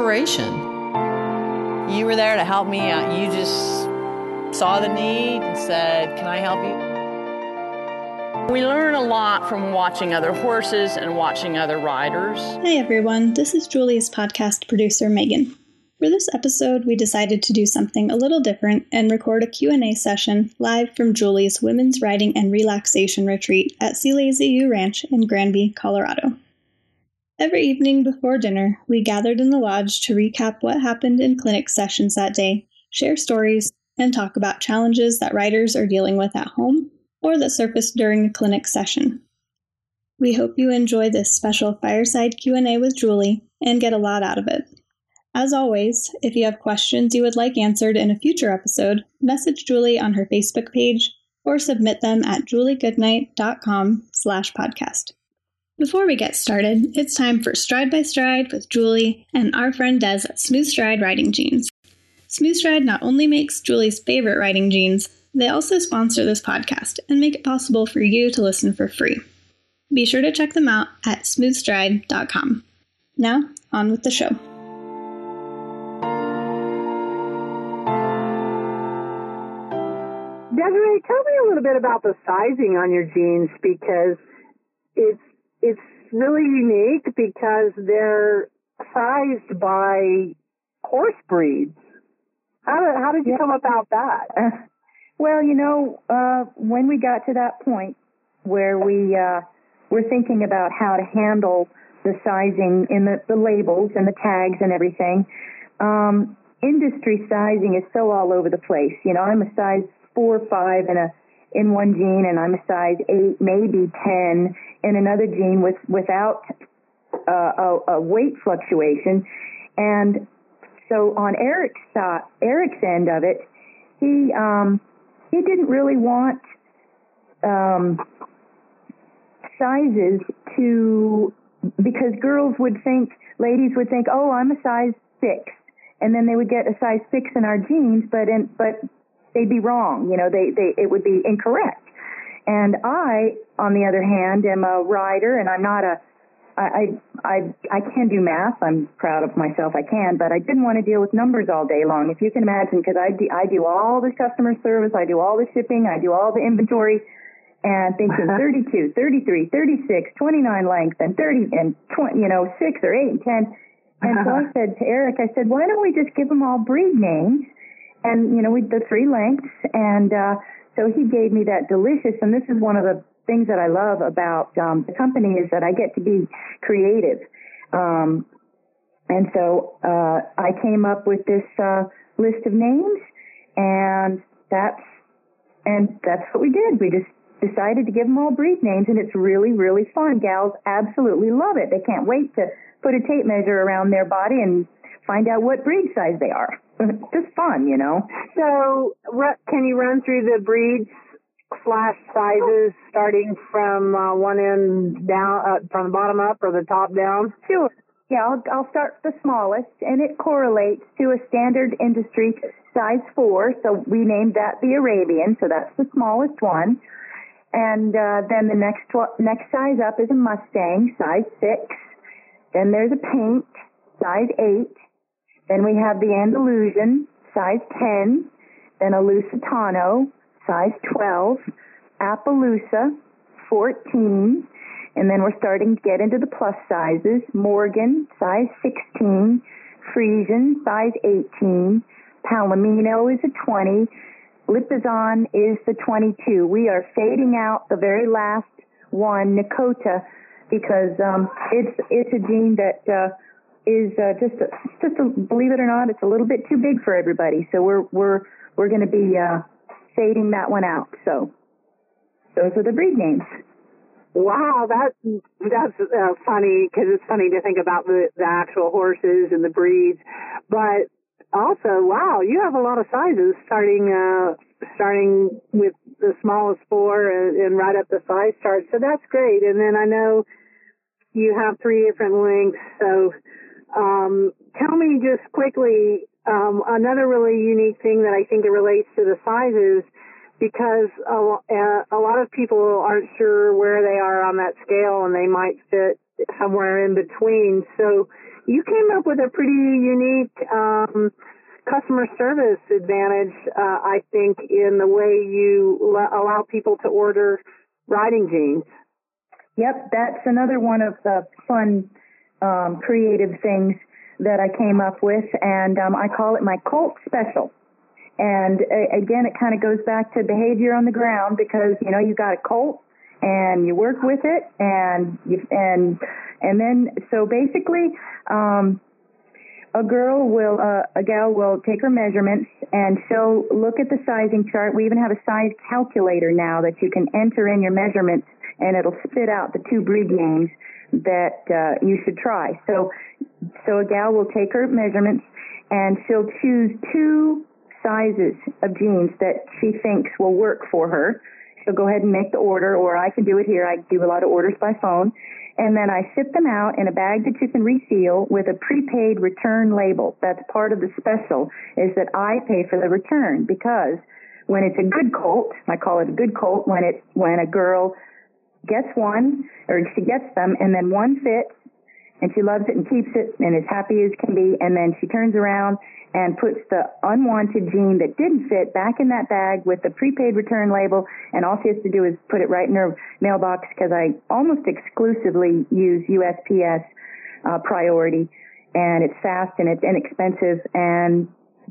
inspiration? You were there to help me out. You just saw the need and said, Can I help you? We learn a lot from watching other horses and watching other riders. Hey everyone, this is Julie's podcast producer Megan. For this episode, we decided to do something a little different and record a Q&A session live from Julie's Women's Riding and Relaxation Retreat at C Lazy U Ranch in Granby, Colorado. Every evening before dinner, we gathered in the lodge to recap what happened in clinic sessions that day, share stories, and talk about challenges that writers are dealing with at home or that surfaced during a clinic session. We hope you enjoy this special fireside Q&A with Julie and get a lot out of it. As always, if you have questions you would like answered in a future episode, message Julie on her Facebook page or submit them at juliegoodnight.com slash podcast. Before we get started, it's time for Stride by Stride with Julie and our friend Des at Smooth Stride Riding Jeans. Smooth Stride not only makes Julie's favorite riding jeans, they also sponsor this podcast and make it possible for you to listen for free. Be sure to check them out at smoothstride.com. Now, on with the show. Desiree, tell me a little bit about the sizing on your jeans because it's it's really unique because they're sized by horse breeds. How did how did you come about that? Uh, well, you know, uh, when we got to that point where we uh, were thinking about how to handle the sizing in the, the labels and the tags and everything, um, industry sizing is so all over the place. You know, I'm a size four or five and a in one jean and I'm a size eight, maybe ten in another jean with without uh, a, a weight fluctuation. And so on Eric's uh, Eric's end of it, he um, he didn't really want um, sizes to because girls would think, ladies would think, oh, I'm a size six, and then they would get a size six in our jeans, but in but they'd be wrong. You know, they, they, it would be incorrect. And I, on the other hand, am a writer and I'm not a, I, I, I can do math. I'm proud of myself. I can, but I didn't want to deal with numbers all day long. If you can imagine, because I do, I do all the customer service, I do all the shipping, I do all the inventory, and thinking 32, 33, 36, 29 length, and 30, and 20, you know, six or eight and 10. And so I said to Eric, I said, why don't we just give them all breed names? And you know we the three lengths and uh so he gave me that delicious and this is one of the things that I love about um the company is that I get to be creative. Um and so uh I came up with this uh list of names and that's and that's what we did. We just decided to give them all breed names and it's really really fun. Gals absolutely love it. They can't wait to put a tape measure around their body and find out what breed size they are just fun, you know. So, can you run through the breeds slash sizes starting from uh, one end down, uh, from the bottom up or the top down? Sure. Yeah, I'll, I'll start the smallest, and it correlates to a standard industry size four. So we named that the Arabian. So that's the smallest one. And uh, then the next next size up is a Mustang, size six. Then there's a Paint, size eight. Then we have the Andalusian, size 10. Then a Lusitano, size 12. Appaloosa, 14. And then we're starting to get into the plus sizes. Morgan, size 16. Friesian, size 18. Palomino is a 20. Lipizzan is the 22. We are fading out the very last one, Nokota, because um, it's it's a jean that uh, is uh, just a, just a, believe it or not, it's a little bit too big for everybody. So we're we're we're going to be uh, fading that one out. So those are the breed names. Wow, that that's uh, funny because it's funny to think about the, the actual horses and the breeds, but also wow, you have a lot of sizes starting uh, starting with the smallest four and, and right up the size chart. So that's great. And then I know you have three different lengths, so um, tell me just quickly um, another really unique thing that I think it relates to the sizes because a, a lot of people aren't sure where they are on that scale and they might fit somewhere in between. So you came up with a pretty unique um, customer service advantage, uh, I think, in the way you l- allow people to order riding jeans. Yep, that's another one of the fun, um, creative things that I came up with, and um, I call it my Colt Special. And uh, again, it kind of goes back to behavior on the ground because you know you got a Colt and you work with it, and you and and then so basically, um, a girl will uh, a gal will take her measurements and she'll look at the sizing chart. We even have a size calculator now that you can enter in your measurements and it'll spit out the two breed names that uh, you should try. So so a gal will take her measurements and she'll choose two sizes of jeans that she thinks will work for her. She'll go ahead and make the order, or I can do it here. I do a lot of orders by phone. And then I ship them out in a bag that you can reseal with a prepaid return label. That's part of the special is that I pay for the return because when it's a good colt, I call it a good colt when it, when a girl gets one or she gets them and then one fits and she loves it and keeps it and is happy as can be. And then she turns around and puts the unwanted jean that didn't fit back in that bag with the prepaid return label. And all she has to do is put it right in her mailbox because I almost exclusively use USPS uh, priority and it's fast and it's inexpensive and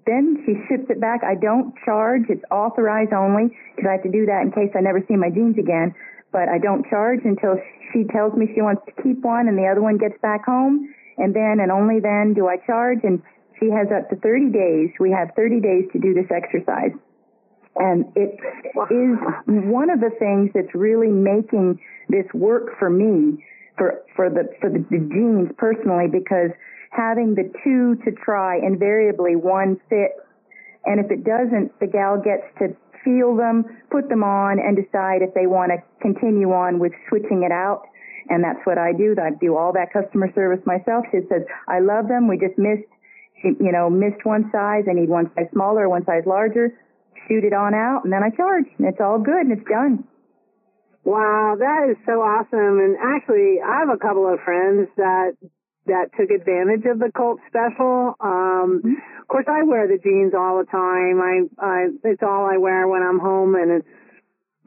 then she ships it back. I don't charge. It's authorized only because I have to do that in case I never see my jeans again. But I don't charge until she tells me she wants to keep one and the other one gets back home. And then and only then do I charge. And she has up to 30 days. We have 30 days to do this exercise. And it is one of the things that's really making this work for me, for, for the, for the, the jeans personally, because having the two to try, invariably one fits. And if it doesn't, the gal gets to feel them, put them on, and decide if they want to continue on with switching it out. And that's what I do. I do all that customer service myself. She says, I love them. We just missed, you know, missed one size. I need one size smaller, one size larger. Shoot it on out, and then I charge. And it's all good, and it's done. Wow, that is so awesome. And actually, I have a couple of friends that that took advantage of the Colt special. Um, mm-hmm. Of course, I wear the jeans all the time. I, I, it's all I wear when I'm home, and it's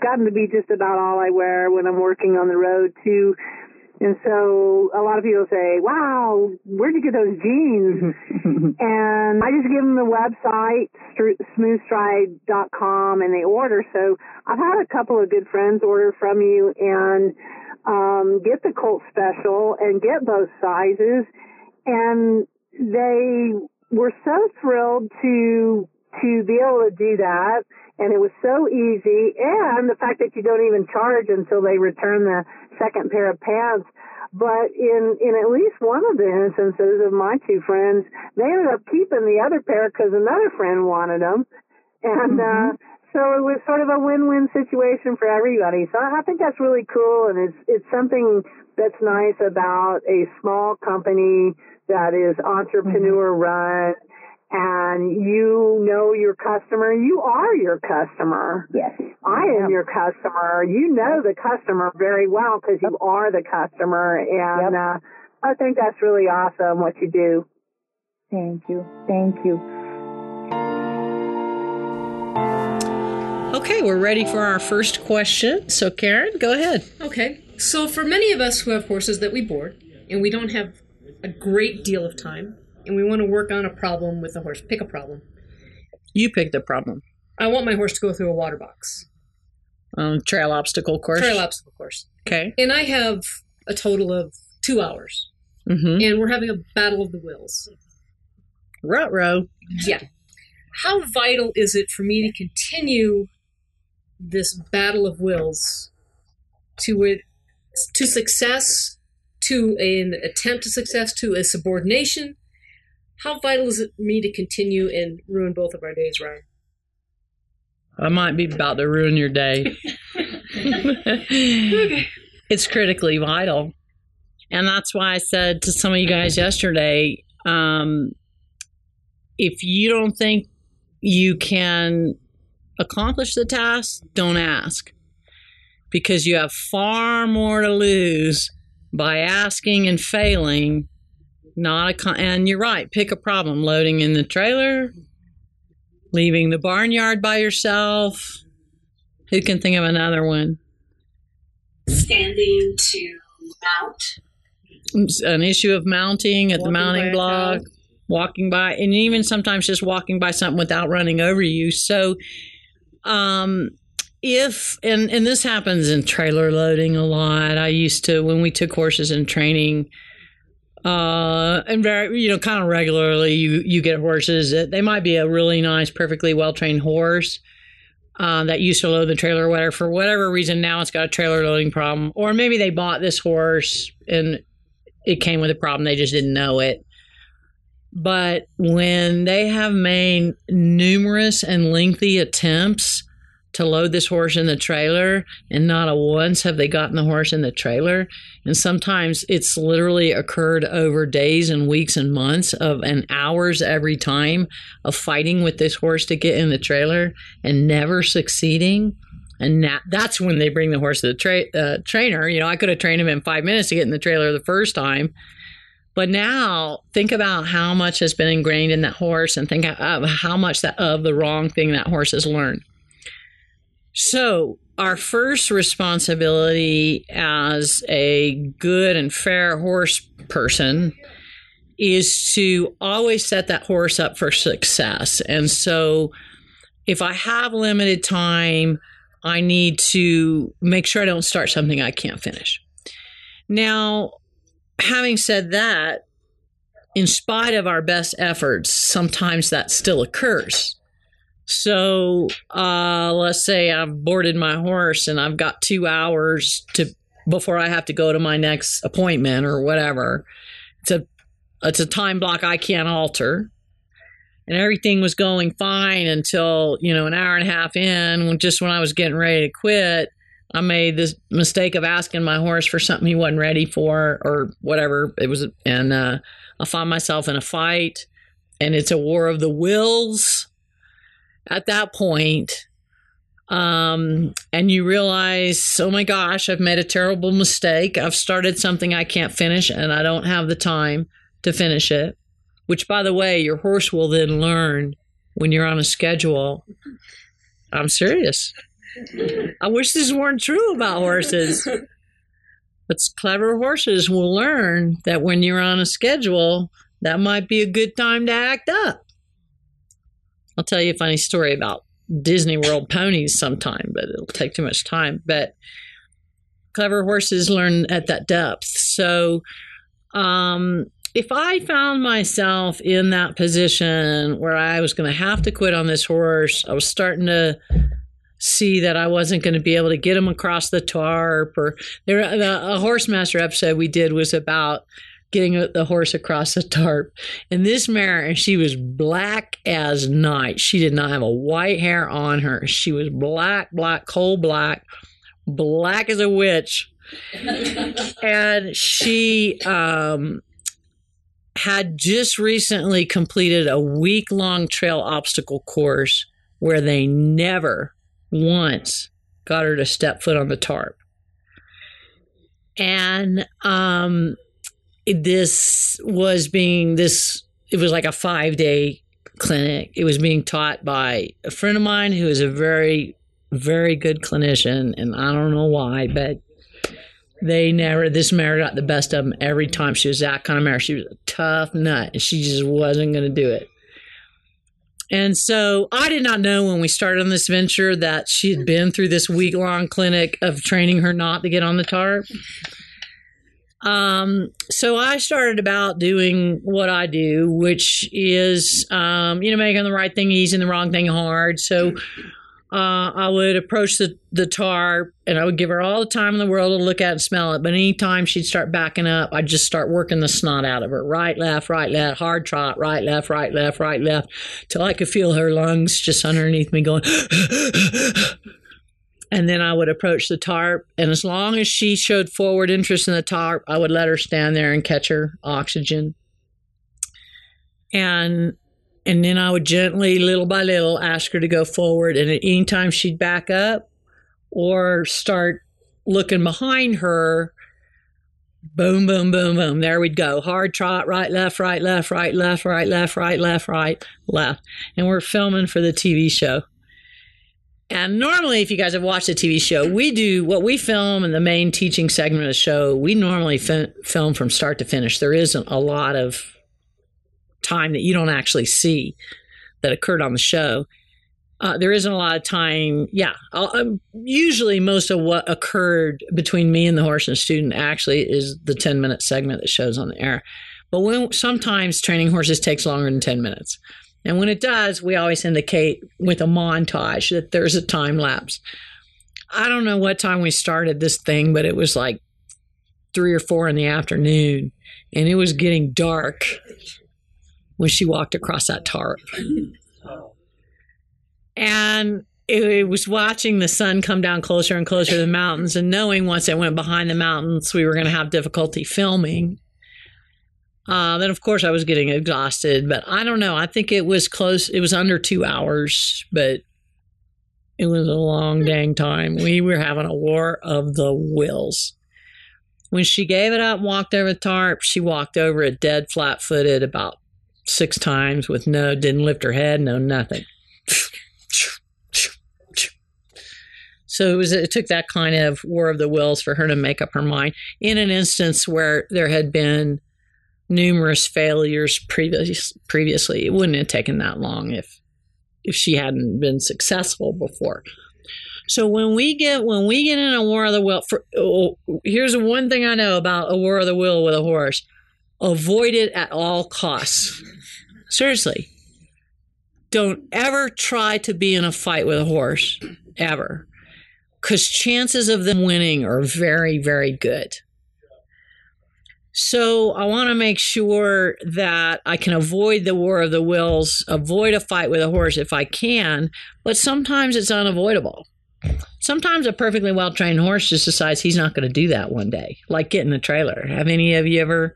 gotten to be just about all I wear when I'm working on the road too. And so a lot of people say, wow, where'd you get those jeans? and I just give them the website, smoothstride.com, and they order. So I've had a couple of good friends order from you and um, get the Colt special and get both sizes. And they were so thrilled to to be able to do that. And it was so easy. And the fact that you don't even charge until they return the second pair of pants. But in in at least one of the instances of my two friends they ended up keeping the other pair because another friend wanted them and mm-hmm. uh so it was sort of a win-win situation for everybody. So I think that's really cool, and it's it's something that's nice about a small company that is entrepreneur run and you know your customer. You are your customer. Yes. I am your customer. You know the customer very well because you are the customer. And yep. uh, I think that's really awesome what you do. Thank you. Thank you. Okay, we're ready for our first question. So, Karen, go ahead. Okay. So, for many of us who have horses that we board and we don't have a great deal of time, and we want to work on a problem with the horse. Pick a problem. You pick the problem. I want my horse to go through a water box. Um, trail obstacle course. Trail obstacle course. Okay. And I have a total of two hours. Mm-hmm. And we're having a battle of the wills. Rut row. Yeah. How vital is it for me to continue this battle of wills to it to success, to an attempt to success, to a subordination, how vital is it me to continue and ruin both of our days, Ryan? I might be about to ruin your day. okay. It's critically vital. And that's why I said to some of you guys yesterday um, if you don't think you can accomplish the task, don't ask. Because you have far more to lose by asking and failing Not a con- and you're right. Pick a problem: loading in the trailer, leaving the barnyard by yourself. Who can think of another one? Standing to mount. An issue of mounting at Walking the mounting block, walking by, and even sometimes just walking by something without running over you. So, um, if and and this happens in trailer loading a lot. I used to when we took horses in training. Uh, and very, you know, kind of regularly, you you get horses that they might be a really nice, perfectly well trained horse, uh, that used to load the trailer or whatever. For whatever reason, now it's got a trailer loading problem, or maybe they bought this horse and it came with a problem. They just didn't know it. But when they have made numerous and lengthy attempts to load this horse in the trailer, and not a once have they gotten the horse in the trailer, and sometimes it's literally occurred over days and weeks and months of and hours every time of fighting with this horse to get in the trailer and never succeeding. And that, that's when they bring the horse to the tra- uh, trainer. You know, I could have trained him in five minutes to get in the trailer the first time. But now think about how much has been ingrained in that horse and think of how much that, of the wrong thing that horse has learned. So, our first responsibility as a good and fair horse person is to always set that horse up for success. And so, if I have limited time, I need to make sure I don't start something I can't finish. Now, having said that, in spite of our best efforts, sometimes that still occurs. So, uh, let's say I've boarded my horse and I've got two hours to before I have to go to my next appointment or whatever. It's a it's a time block I can't alter. And everything was going fine until, you know, an hour and a half in, just when I was getting ready to quit, I made this mistake of asking my horse for something he wasn't ready for or whatever it was. And uh, I found myself in a fight, and it's a war of the wills at that point. Um, and you realize, oh my gosh, I've made a terrible mistake. I've started something I can't finish, and I don't have the time to finish it. Which, by the way, your horse will then learn when you're on a schedule. I'm serious. I wish this weren't true about horses. But clever horses will learn that when you're on a schedule, that might be a good time to act up. I'll tell you a funny story about Disney World ponies sometime, but it'll take too much time. But clever horses learn at that depth. So, um, if I found myself in that position where I was going to have to quit on this horse, I was starting to see that I wasn't going to be able to get him across the tarp, or there. The, a horse master episode we did was about getting the horse across the tarp. And this mare, and she was black as night. She did not have a white hair on her. She was black, black, coal black, black as a witch. and she um, had just recently completed a week long trail obstacle course where they never once got her to step foot on the tarp. And um, this was being this it was like a five day clinic. It was being taught by a friend of mine who is a very very good clinician and i don't know why but they never this mare got the best of them every time. She was that kind of mare she was a tough nut and she just wasn't going to do it and so I did not know when we started on this venture that she had been through this week long clinic of training her not to get on the tarp. Um, so I started about doing what I do, which is, um, you know, making the right thing easy and the wrong thing hard. So uh, I would approach the, the tarp and I would give her all the time in the world to look at and smell it. But anytime she'd start backing up, I'd just start working the snot out of her. Right, left, right, left, hard trot, right, left, right, left, right, left, till I could feel her lungs just underneath me going. and then I would approach the tarp. And as long as she showed forward interest in the tarp, I would let her stand there and catch her oxygen. And and then I would gently, little by little, ask her to go forward. And at any time she'd back up or start looking behind her, Boom, boom, boom, boom. There we'd go. Hard trot, right, left, right, left, right, left, right, left, right, left, right, left. And we're filming for the TV show. And normally, if you guys have watched the TV show, we do what we film in the main teaching segment of the show. We normally fi- film from start to finish. There isn't a lot of time that you don't actually see that occurred on the show. Uh, there isn't a lot of time. Yeah, um, usually most of what occurred between me and the horse and student actually is the ten minute segment that shows on the air. But when sometimes training horses takes longer than ten minutes, and when it does, we always indicate with a montage that there's a time lapse. I don't know what time we started this thing, but it was like three or four in the afternoon, and it was getting dark when she walked across that tarp. And it, it, was watching the sun come down closer and closer to the mountains, and knowing once it went behind the mountains, we were going to have difficulty filming. Uh, then, of course, I was getting exhausted, but I don't know. I think it was close. It was under two hours, but it was a long dang time. We were having a war of the wills. When she gave it up, and walked over the tarp, she walked over it dead flat footed about six times with no, didn't lift her head, no nothing. So it was it took that kind of war of the wills for her to make up her mind in an instance where there had been numerous failures previous, previously. It wouldn't have taken that long if if she hadn't been successful before. So when we get when we get in a war of the will, for, oh, here's one thing I know about a war of the will with a horse: avoid it at all costs. Seriously, don't ever try to be in a fight with a horse ever because chances of them winning are very, very good. So I want to make sure that I can avoid the war of the wills, avoid a fight with a horse if I can, but sometimes it's unavoidable. Sometimes a perfectly well trained horse just decides he's not going to do that one day, like getting the trailer. Have any of you ever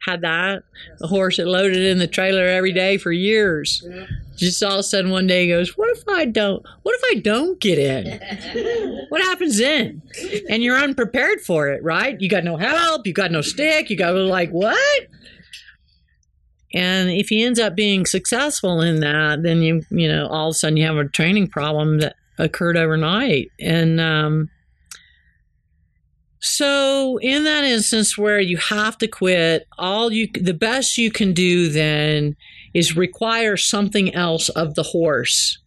had that. A horse that loaded in the trailer every day for years. Yeah. Just all of a sudden one day he goes, What if I don't what if I don't get in? what happens then? And you're unprepared for it, right? You got no help, you got no stick, you got like, what? And if he ends up being successful in that, then you you know, all of a sudden you have a training problem that occurred overnight. And um so in that instance where you have to quit, all you the best you can do then is require something else of the horse.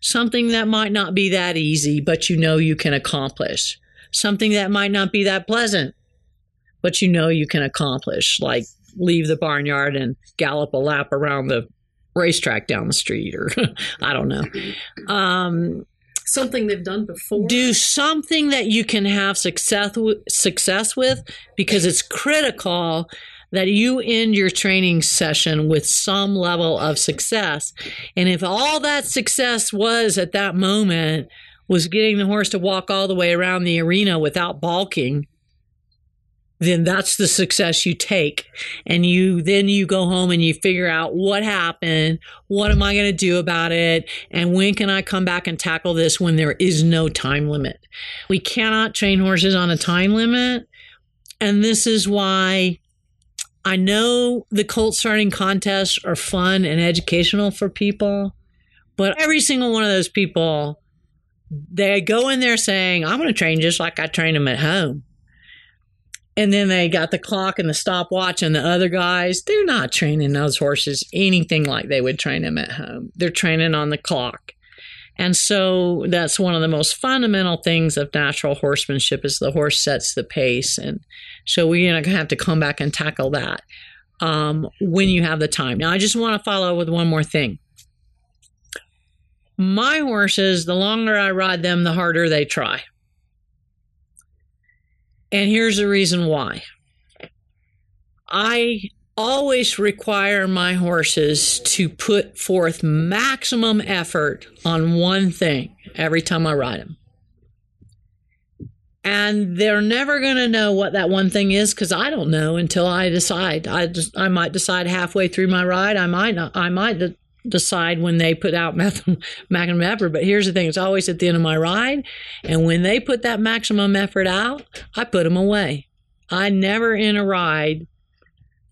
Something that might not be that easy, but you know you can accomplish. Something that might not be that pleasant, but you know you can accomplish, like leave the barnyard and gallop a lap around the racetrack down the street or I don't know. Um, something they've done before. Do something that you can have success success with because it's critical that you end your training session with some level of success. And if all that success was at that moment was getting the horse to walk all the way around the arena without balking, then that's the success you take. And you then you go home and you figure out what happened. What am i going to do about it? And when can i come back and tackle this when there is no time limit? We cannot train horses on a time limit. And this is why i know the colt starting contests are fun and educational for people but every single one of those people they go in there saying i'm going to train just like i train them at home and then they got the clock and the stopwatch, and the other guys, they're not training those horses anything like they would train them at home. They're training on the clock. And so that's one of the most fundamental things of natural horsemanship is the horse sets the pace. And so we're going to have to come back and tackle that um, when you have the time. Now, I just want to follow with one more thing. My horses, the longer I ride them, the harder they try. And here's the reason why I always require my horses to put forth maximum effort on one thing every time I ride them. And they're never going to know what that one thing is because I don't know until I decide. I just, I might decide halfway through my ride. I might not. I might decide when they put out maximum effort. But here's the thing: it's always at the end of my ride, and when they put that maximum effort out, I put them away. I never in a ride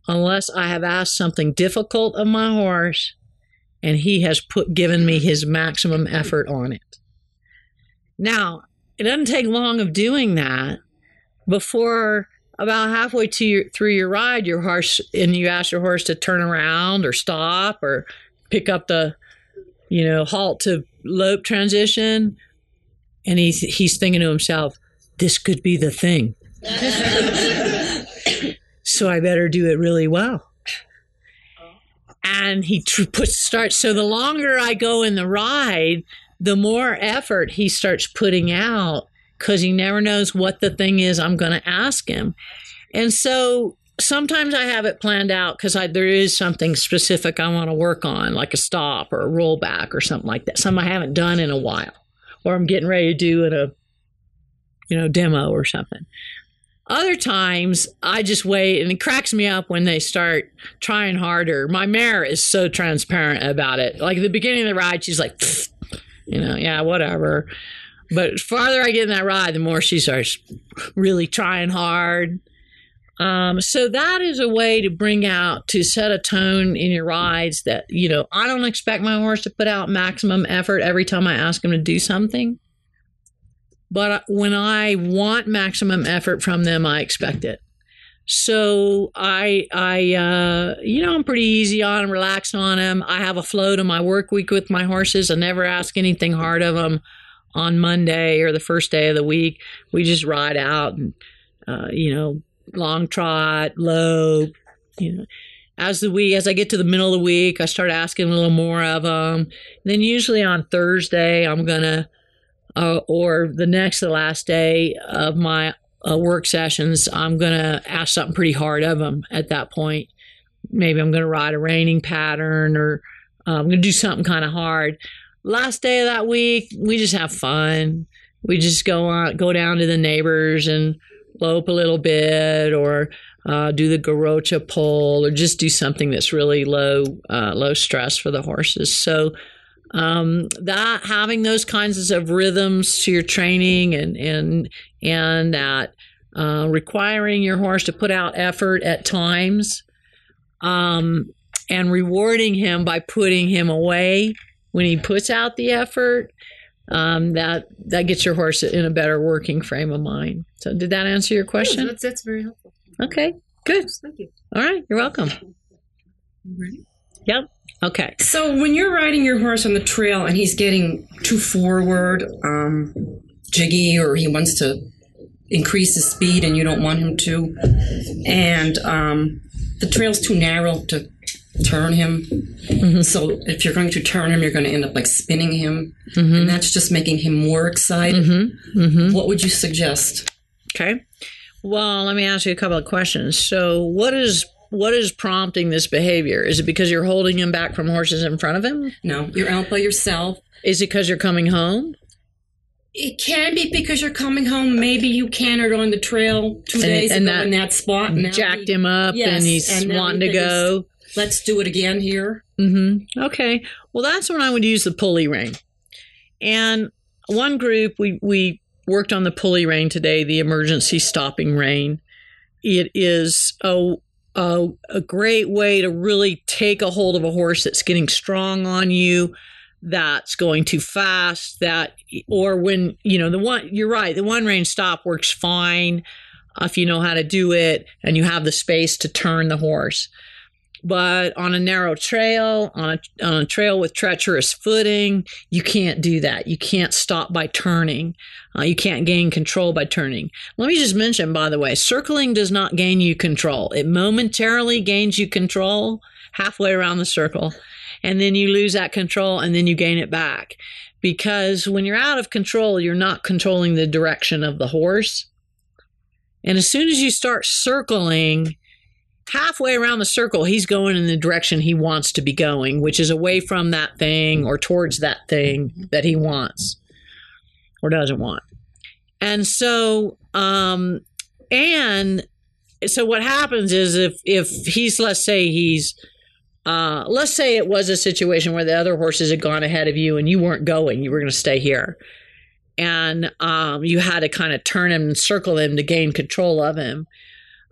unless I have asked something difficult of my horse and he has put given me his maximum effort on it. Now, it doesn't take long of doing that before about halfway to your, through your ride, your horse and you ask your horse to turn around or stop or pick up the, you know, halt to lope transition, and he's he's thinking to himself, "This could be the thing." so I better do it really well. And he tr- puts starts. So the longer I go in the ride, the more effort he starts putting out because he never knows what the thing is I'm going to ask him. And so sometimes I have it planned out because there is something specific I want to work on, like a stop or a rollback or something like that. Something I haven't done in a while, or I'm getting ready to do in a, you know, demo or something. Other times I just wait and it cracks me up when they start trying harder. My mare is so transparent about it. Like at the beginning of the ride, she's like, you know, yeah, whatever. But farther I get in that ride, the more she starts really trying hard. Um, so that is a way to bring out to set a tone in your rides that you know I don't expect my horse to put out maximum effort every time I ask him to do something. But when I want maximum effort from them, I expect it. So I, I, uh, you know, I'm pretty easy on, them, relaxed on them. I have a flow to my work week with my horses. I never ask anything hard of them on Monday or the first day of the week. We just ride out and, uh, you know, long trot, low, you know. As the week, as I get to the middle of the week, I start asking a little more of them. And then usually on Thursday, I'm gonna uh, or the next the last day of my uh, work sessions, I'm to ask something pretty hard of them at that point. Maybe I'm to ride a reining pattern or uh, I'm to do something kind of hard. Last day of that week, we just have fun. We just go on, go down to the neighbors and lope a little bit or uh, do the garrocha pole or just do something that's really low, uh, low stress for the horses. So, um, that having those kinds of rhythms to your training and and and that uh, requiring your horse to put out effort at times um, and rewarding him by putting him away when he puts out the effort um, that that gets your horse in a better working frame of mind. So did that answer your question? that's, that's very helpful. Okay good. Thank you. All right you're welcome. Ready? Yep Okay. So when you're riding your horse on the trail and he's getting too forward, um, jiggy, or he wants to increase his speed and you don't want him to, and um, the trail's too narrow to turn him. Mm-hmm. So if you're going to turn him, you're going to end up like spinning him, mm-hmm. and that's just making him more excited. Mm-hmm. What would you suggest? Okay. Well, let me ask you a couple of questions. So, what is what is prompting this behavior? Is it because you're holding him back from horses in front of him? No, you're out by yourself. Is it because you're coming home? It can be because you're coming home. Maybe you cantered on the trail two and, days and ago that in that spot. And jacked he, him up, yes, and he's and wanting to go. Let's do it again here. Mm-hmm. Okay. Well, that's when I would use the pulley rein. And one group we we worked on the pulley rein today, the emergency stopping rein. It is a a, a great way to really take a hold of a horse that's getting strong on you that's going too fast that or when you know the one you're right the one rein stop works fine if you know how to do it and you have the space to turn the horse but on a narrow trail, on a, on a trail with treacherous footing, you can't do that. You can't stop by turning. Uh, you can't gain control by turning. Let me just mention, by the way, circling does not gain you control. It momentarily gains you control halfway around the circle, and then you lose that control and then you gain it back. Because when you're out of control, you're not controlling the direction of the horse. And as soon as you start circling, halfway around the circle, he's going in the direction he wants to be going, which is away from that thing or towards that thing that he wants or doesn't want. And so, um, and so what happens is if if he's let's say he's uh, let's say it was a situation where the other horses had gone ahead of you and you weren't going, you were going to stay here, and um, you had to kind of turn him and circle him to gain control of him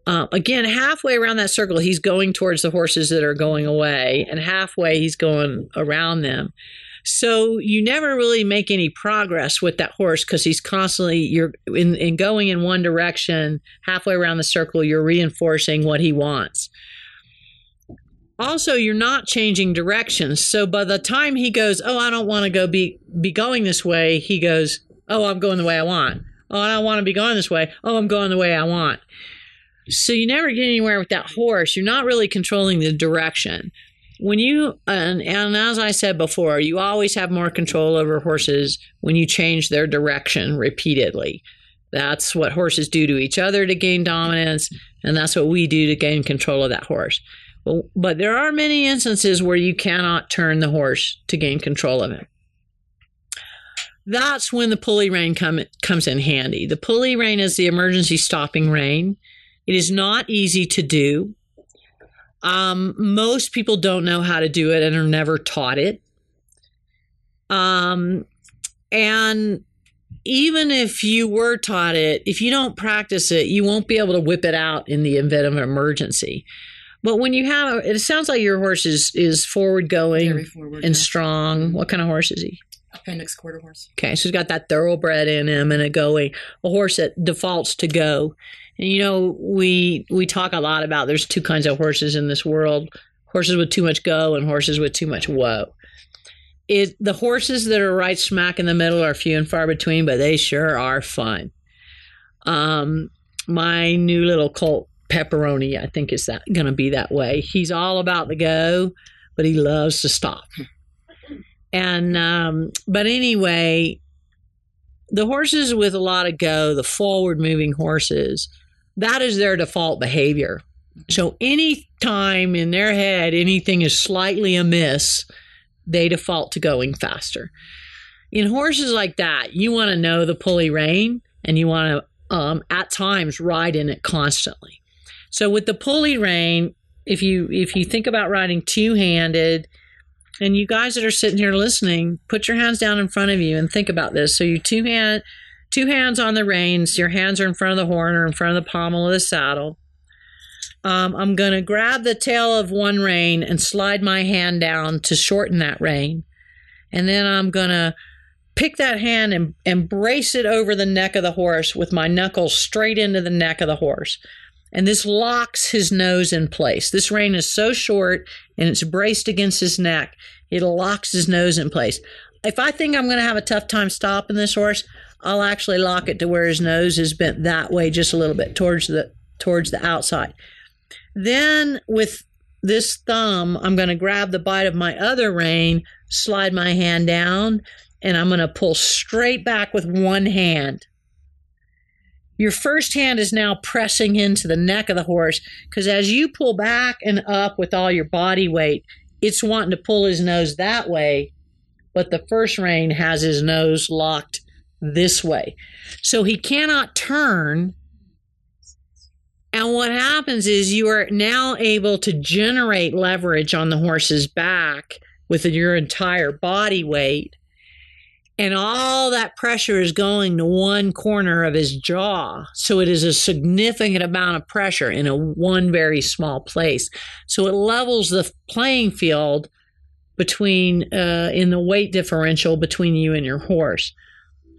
Uh, again, halfway around that circle, he's going towards the horses that are going away, and halfway he's going around them. So you never really make any progress with that horse because he's constantly you're in, in going in one direction halfway around the circle. You're reinforcing what he wants. Also, you're not changing directions. So by the time he goes, oh, I don't want to go be be going this way, he goes, oh, I'm going the way I want. Oh, I don't want to be going this way. Oh, I'm going the way I want. So you never get anywhere with that horse. You're not really controlling the direction. When you and, and as i said before you always have more control over horses when you change their direction repeatedly. That's what horses do to each other to gain dominance and that's what we do to gain control of that horse. But, but there are many instances where you cannot turn the horse to gain control of him that's when the pulley rein come, comes in handy. The pulley rein is the emergency stopping rein it is not easy to do um, most people don't know how to do it and are never taught it. Um, and even if you were taught it, if you don't practice it, you won't be able to whip it out in the event of an emergency. But when you have, it sounds like your horse is is forward going forward, and yeah. strong. What kind of horse is he? Appendix quarter horse. Okay, so he's got that thoroughbred in him and a going, a horse that defaults to go. You know, we we talk a lot about there's two kinds of horses in this world: horses with too much go and horses with too much whoa. It the horses that are right smack in the middle are few and far between, but they sure are fun. Um, my new little colt pepperoni, I think, is that going to be that way. He's all about the go, but he loves to stop. And um, but anyway, the horses with a lot of go, the forward moving horses, that is their default behavior. So any time in their head anything is slightly amiss, they default to going faster. In horses like that, you want to know the pulley rein and you want to um, at times ride in it constantly. So with the pulley rein, if you if you think about riding two handed, and you guys that are sitting here listening, put your hands down in front of you and think about this. So you two hand two hands on the reins, your hands are in front of the horn or in front of the pommel of the saddle. Um, I'm going to grab the tail of one rein and slide my hand down to shorten that rein. And then I'm going to pick that hand and, and brace it over the neck of the horse with my knuckles straight into the neck of the horse. And this locks his nose in place. This rein is so short and it's braced against his neck, it locks his nose in place. If I think I'm going to have a tough time stopping this horse, I'll actually lock it to where his nose is bent that way just a little bit towards the towards the outside. Then with this thumb, I'm going to grab the bight of my other rein, slide my hand down, and I'm going to pull straight back with one hand. Your first hand is now pressing into the neck of the horse because as you pull back and up with all your body weight, it's wanting to pull his nose that way, but the first rein has his nose locked this way. So he cannot turn. And what happens is you are now able to generate leverage on the horse's back with your entire body weight. And all that pressure is going to one corner of his jaw. So it is a significant amount of pressure in a one very small place. So it levels the playing field between uh, in the weight differential between you and your horse.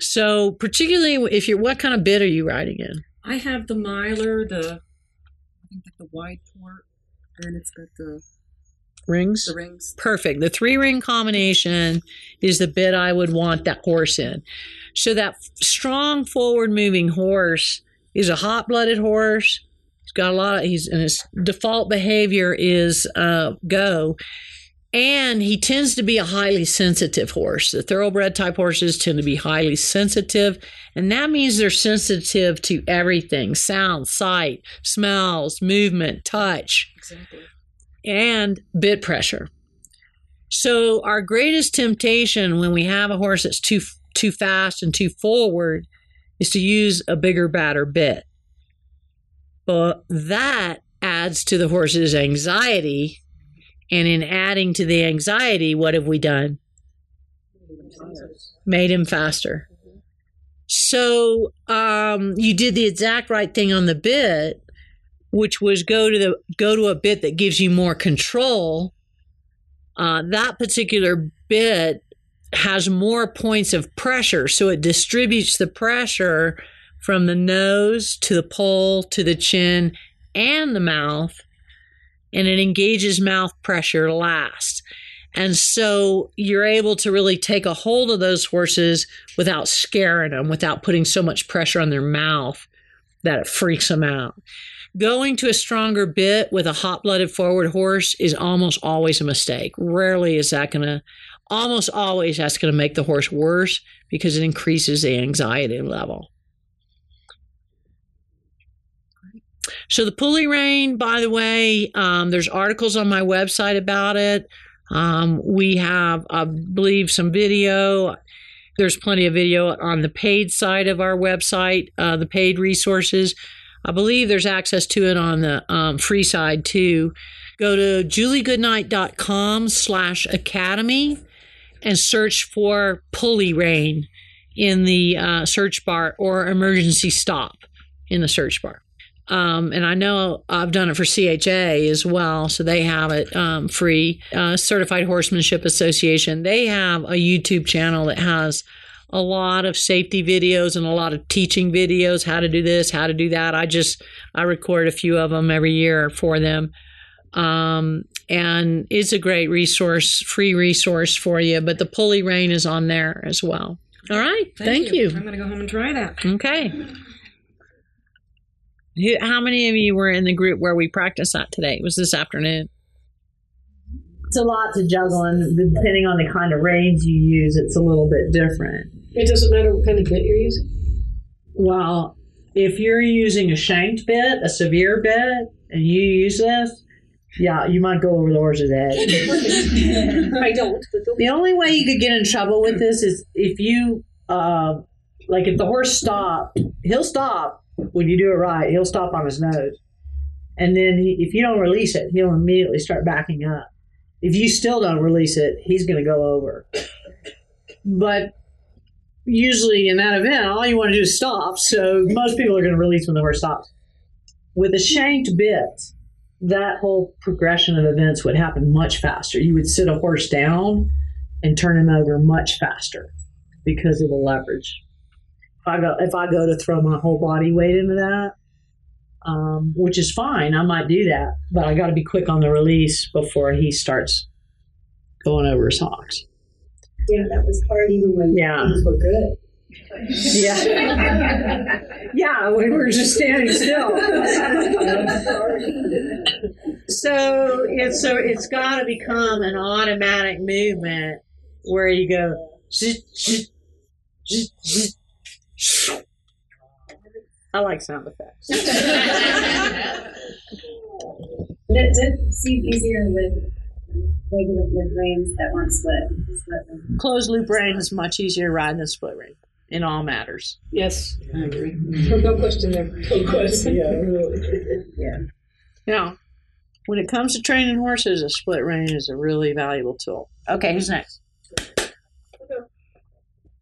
So particularly if you're, what kind of bit are you riding in? I have the Myler, the I think the wide port, and it's got the Rings? the rings. Perfect. The three ring combination is the bit I would want that horse in. So that strong forward moving horse is a hot blooded horse. He's got a lot of he's and his default behavior is uh, go. And he tends to be a highly sensitive horse. The thoroughbred type horses tend to be highly sensitive, and that means they're sensitive to everything sound, sight, smells, movement, touch Exactly. and bit pressure. So our greatest temptation when we have a horse that's too too fast and too forward is to use a bigger badder bit. But that adds to the horse's anxiety and in adding to the anxiety what have we done? Made him faster. So um, you did the exact right thing on the bit, which was go to the go to a bit that gives you more control. Uh, that particular bit has more points of pressure, so it distributes the pressure from the nose to the poll to the chin and the mouth, and it engages mouth pressure last. And so you're able to really take a hold of those horses without scaring them, without putting so much pressure on their mouth that it freaks them out. Going to a stronger bit with a hot blooded forward horse is almost always a mistake. Rarely is that going to, almost always that's going to make the horse worse because it increases the anxiety level. So the pulley rein, by the way, um, there's articles on my website about it. Um, we have, I believe, some video. There's plenty of video on the paid side of our website, uh, the paid resources. I believe there's access to it on the um, free side too. Go to juliegoodnight.com slash academy and search for pulley rein in the uh, search bar or emergency stop in the search bar. Um, and I know I've done it for CHA as well, so they have it um, free. Uh, Certified Horsemanship Association, they have a YouTube channel that has a lot of safety videos and a lot of teaching videos, how to do this, how to do that. I just I record a few of them every year for them. Um, and it's a great resource, free resource for you. But the pulley rein is on there as well. All right, thank, thank you. I'm going to go home and try that. Okay. How many of you were in the group where we practiced that today? It was this afternoon. It's a lot to juggle, and depending on the kind of reins you use, it's a little bit different. It doesn't matter what kind of bit you're using. Well, if you're using a shanked bit, a severe bit, and you use this, yeah, you might go over the horse's head. I don't. The only way you could get in trouble with this is if you, uh, like, if the horse stopped, he'll stop when you do it right. He'll stop on his nose, and then he, if you don't release it, he'll immediately start backing up. If you still don't release it, he's going to go over. But usually in that event, all you want to do is stop. So most people are going to release when the horse stops. With a shanked bit, that whole progression of events would happen much faster. You would sit a horse down and turn him over much faster because of the leverage. If I go, if I go to throw my whole body weight into that, um, which is fine, I might do that, but I got to be quick on the release before he starts going over his hocks. Yeah, that was hard even when Yeah. things were good. Yeah. yeah, we were just standing still. so it's so it's got to become an automatic movement where you go. I like sound effects. But it did seem easier with regular with reins that weren't split. split. Closed loop rein is much easier to ride than split rein in all matters. Yes, I agree. Mm-hmm. no question there. No question. Yeah, really. Now, when it comes to training horses, a split rein is a really valuable tool. Okay, who's next?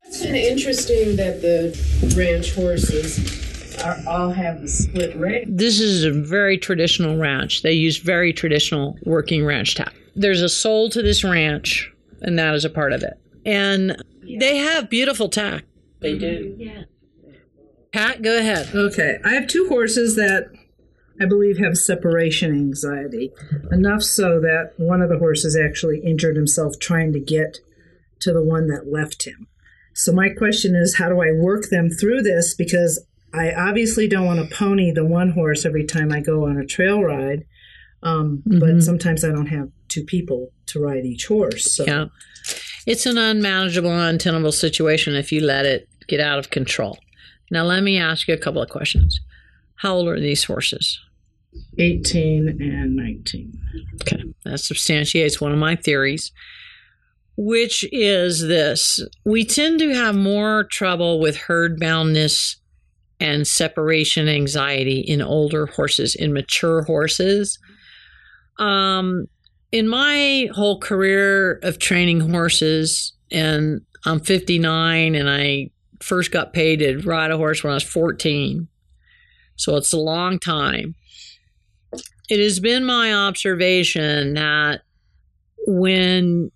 It's kind of interesting that the ranch horses are, all have the split rein. This is a very traditional ranch. They use very traditional working ranch tack. There's a soul to this ranch, and that is a part of it. And they have beautiful tack. They do. Yeah. Pat, go ahead. Okay, I have two horses that I believe have separation anxiety, enough so that one of the horses actually injured himself trying to get to the one that left him. So, my question is how do I work them through this? Because I obviously don't want to pony the one horse every time I go on a trail ride, um, but sometimes I don't have two people to ride each horse. So, Yeah. It's an unmanageable, untenable situation if you let it get out of control. Now, let me ask you a couple of questions. How old are these horses? 18 and 19. Okay. That substantiates one of my theories, which is this we tend to have more trouble with herd boundness and separation anxiety in older horses, in mature horses. Um, in my whole career of training horses, and I'm 59, and I first got paid to ride a horse when I was 14. So it's a long time. it has been my observation that when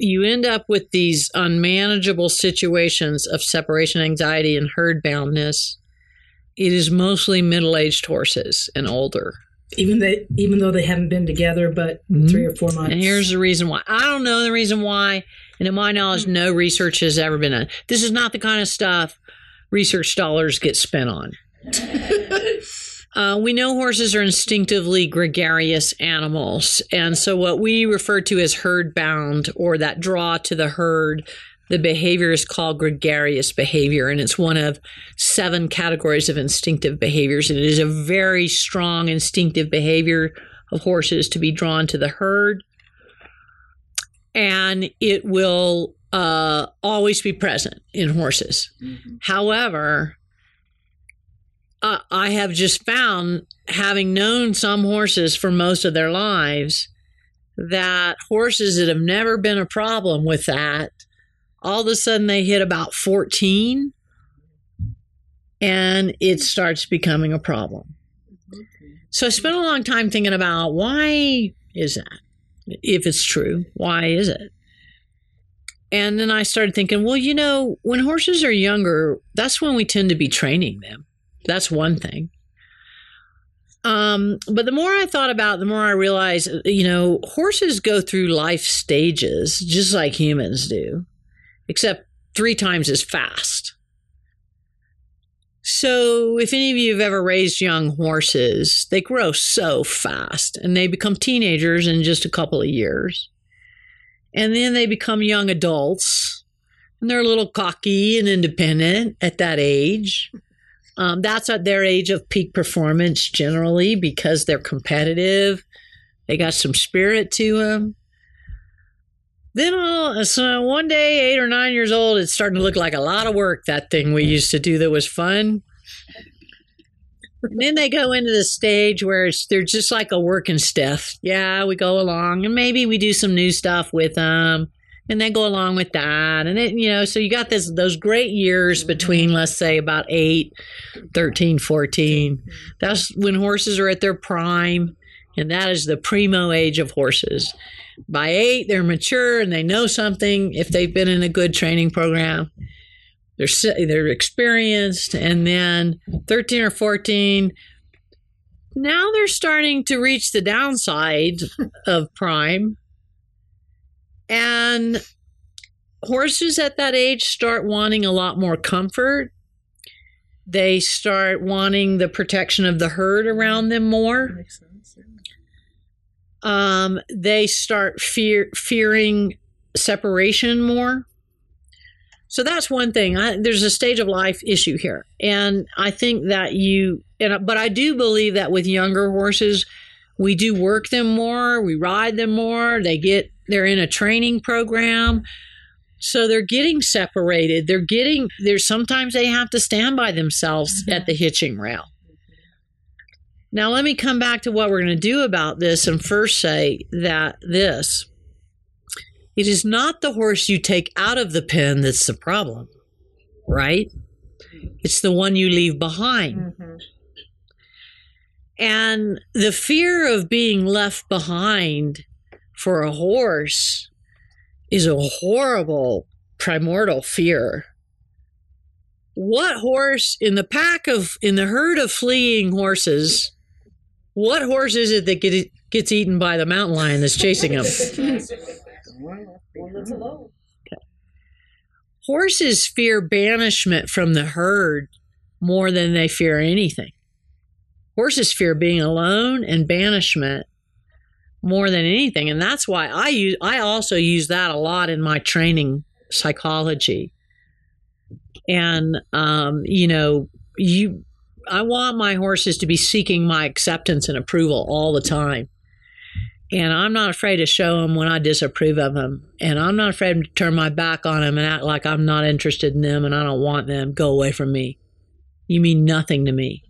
you end up with these unmanageable situations of separation anxiety and herd boundness, it is mostly middle aged horses and older. Even they, even though they haven't been together, but mm-hmm. three or four months. And here's the reason why. I don't know the reason why, and to my knowledge, no research has ever been done. This is not the kind of stuff research dollars get spent on. Uh, we know horses are instinctively gregarious animals. And so, what we refer to as herd bound or that draw to the herd, the behavior is called gregarious behavior. And it's one of seven categories of instinctive behaviors. And it is a very strong instinctive behavior of horses to be drawn to the herd. And it will uh, always be present in horses. However, uh, I have just found, having known some horses for most of their lives, that horses that have never been a problem with that, all of a sudden they hit about 14 and it starts becoming a problem. So I spent a long time thinking about why is that? If it's true, why is it? And then I started thinking, well, you know, when horses are younger, that's when we tend to be training them. That's one thing. Um, but the more I thought about, it, the more I realized, you know, horses go through life stages just like humans do, except three times as fast. So, if any of you have ever raised young horses, they grow so fast and they become teenagers in just a couple of years. And then they become young adults and they're a little cocky and independent at that age. Um, that's at their age of peak performance generally because they're competitive. They got some spirit to them. Then all, so one day, eight or nine years old, it's starting to look like a lot of work. That thing we used to do that was fun. And then they go into the stage where it's, they're just like a working stiff. Yeah, we go along and maybe we do some new stuff with them and they go along with that. And it, you know, so you got this, those great years mm-hmm. between, let's say about 8, 13, 14. Mm-hmm. That's when horses are at their prime. And that is the primo age of horses. By eight, they're mature and they know something if they've been in a good training program they're they're experienced and then 13 or 14 now they're starting to reach the downside of prime and horses at that age start wanting a lot more comfort they start wanting the protection of the herd around them more um, they start fear fearing separation more so that's one thing. I, there's a stage of life issue here, and I think that you. And but I do believe that with younger horses, we do work them more, we ride them more. They get they're in a training program, so they're getting separated. They're getting there's sometimes they have to stand by themselves mm-hmm. at the hitching rail. Now let me come back to what we're going to do about this, and first say that this it is not the horse you take out of the pen that's the problem, right? It's the one you leave behind. Mm-hmm. And the fear of being left behind for a horse is a horrible primordial fear. What horse in the pack of, in the herd of fleeing horses, what horse is it that get, gets eaten by the mountain lion that's chasing him? One that's alone. Okay. Horses fear banishment from the herd more than they fear anything. Horses fear being alone and banishment more than anything, and that's why I use. I also use that a lot in my training psychology. And um, you know, you, I want my horses to be seeking my acceptance and approval all the time. And I'm not afraid to show them when I disapprove of them. And I'm not afraid to turn my back on them and act like I'm not interested in them and I don't want them. Go away from me. You mean nothing to me.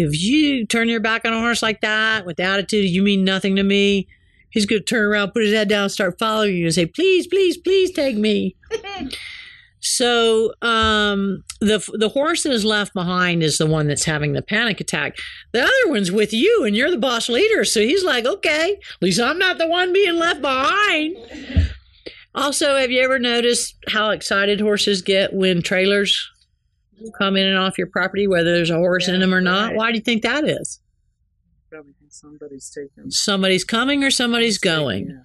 If you turn your back on a horse like that with attitude, you mean nothing to me. He's going to turn around, put his head down, start following you, and say, "Please, please, please take me." So um, the the horse that is left behind is the one that's having the panic attack. The other one's with you, and you're the boss leader. So he's like, okay, at least I'm not the one being left behind. Also, have you ever noticed how excited horses get when trailers come in and off your property, whether there's a horse in them or not? Why do you think that is? Probably somebody's taken. Somebody's coming or somebody's going. Yeah.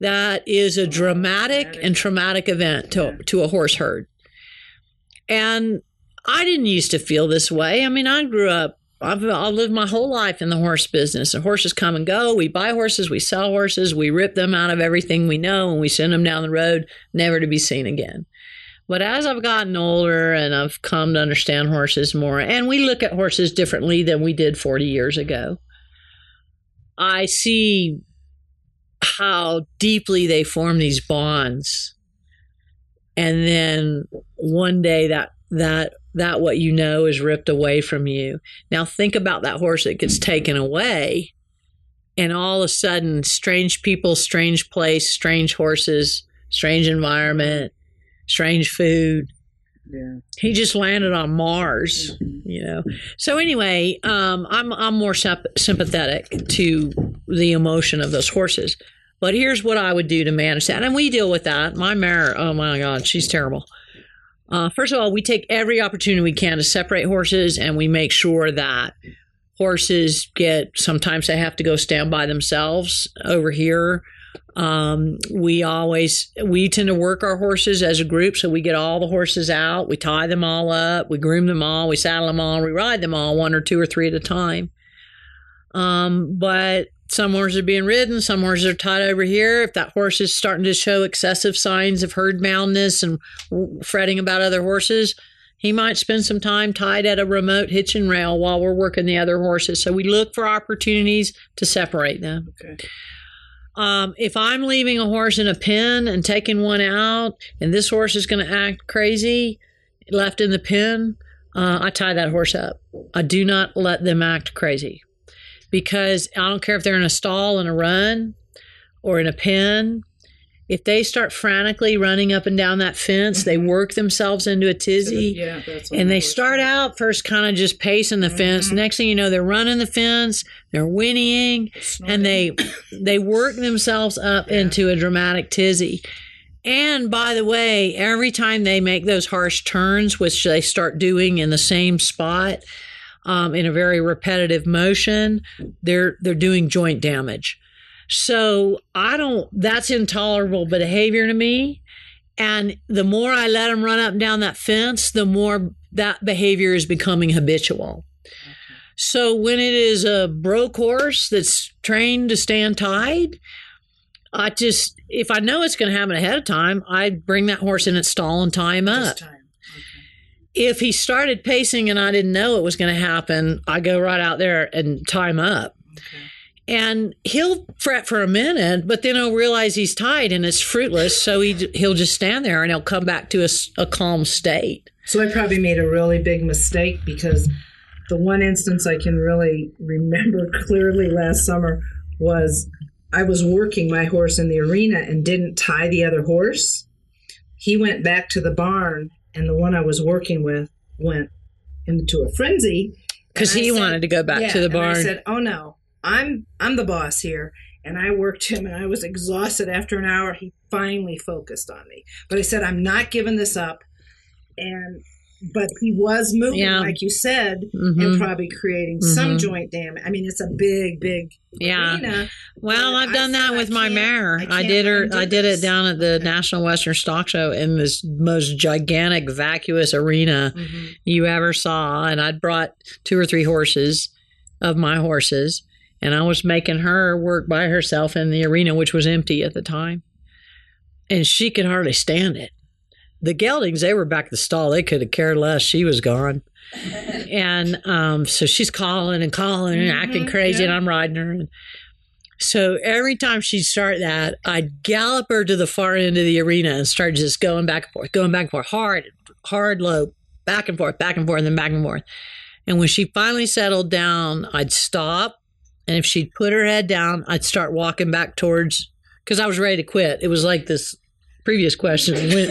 That is a dramatic and traumatic event to, to a horse herd. And I didn't used to feel this way. I mean, I grew up, I've, I've lived my whole life in the horse business. The horses come and go. We buy horses, we sell horses, we rip them out of everything we know, and we send them down the road, never to be seen again. But as I've gotten older and I've come to understand horses more, and we look at horses differently than we did 40 years ago, I see how deeply they form these bonds. And then one day that that that what you know is ripped away from you. Now think about that horse that gets taken away and all of a sudden strange people, strange place, strange horses, strange environment, strange food. Yeah. He just landed on Mars, you know. So anyway, um, I'm I'm more symp- sympathetic to the emotion of those horses. But here's what I would do to manage that, and we deal with that. My mare, oh my God, she's terrible. Uh, first of all, we take every opportunity we can to separate horses, and we make sure that horses get. Sometimes they have to go stand by themselves over here. Um, we always we tend to work our horses as a group, so we get all the horses out, we tie them all up, we groom them all, we saddle them all, we ride them all one or two or three at a time. Um, but some horses are being ridden, some horses are tied over here. If that horse is starting to show excessive signs of herd boundness and fretting about other horses, he might spend some time tied at a remote hitch and rail while we're working the other horses. So we look for opportunities to separate them. Okay. Um, if I'm leaving a horse in a pen and taking one out, and this horse is going to act crazy, left in the pen, uh, I tie that horse up. I do not let them act crazy because I don't care if they're in a stall in a run or in a pen. If they start frantically running up and down that fence, they work themselves into a tizzy Yeah, that's and they start out first kind of just pacing the fence. Next thing you know, they're running the fence, they're whinnying, and they they work themselves up into a dramatic tizzy. And by the way, every time they make those harsh turns, which they start doing in the same spot, um, in a very repetitive motion, they're they're doing joint damage. So I don't. That's intolerable behavior to me. And the more I let them run up and down that fence, the more that behavior is becoming habitual. So when it is a broke horse that's trained to stand tied, I just if I know it's going to happen ahead of time, I bring that horse in its stall and tie him up. If he started pacing and I didn't know it was going to happen, I go right out there and tie him up. And he'll fret for a minute, but then he'll realize he's tied and it's fruitless. So he he'll just stand there and he'll come back to a calm state. So I probably made a really big mistake because the one instance I can really remember clearly last summer was I was working my horse in the arena and didn't tie the other horse. He went back to the barn, and the one I was working with went into a frenzy Because he said- wanted to go back Yeah, to the and I said, "Oh no, I'm I'm the boss here." And I worked him, and I was exhausted after an hour. He finally focused on me, but I said, "I'm not giving this up." And but he was moving, Yeah. like you said, Mhm. and probably creating some Mhm. joint damage. I mean, it's a big, big Yeah. arena. Well, I've done I that said, with I my mare. I I, did her. I did it down at the National Western Stock Show in this most gigantic, vacuous arena Mm-hmm. you ever saw, and I'd brought two or three horses of my horses, and I was making her work by herself in the arena, which was empty at the time, and she could hardly stand it. The geldings, they were back at the stall. They could have cared less. She was gone. and um, so she's calling and calling and acting Mhm, crazy, and. I'm riding her. And so every time she'd start that, I'd gallop her to the far end of the arena and start just going back and forth, going back and forth, hard, hard, low, back and forth, back and forth, and then back and forth. And when she finally settled down, I'd stop. And if she'd put her head down, I'd start walking back towards, because I was ready to quit. It was like this previous question. When,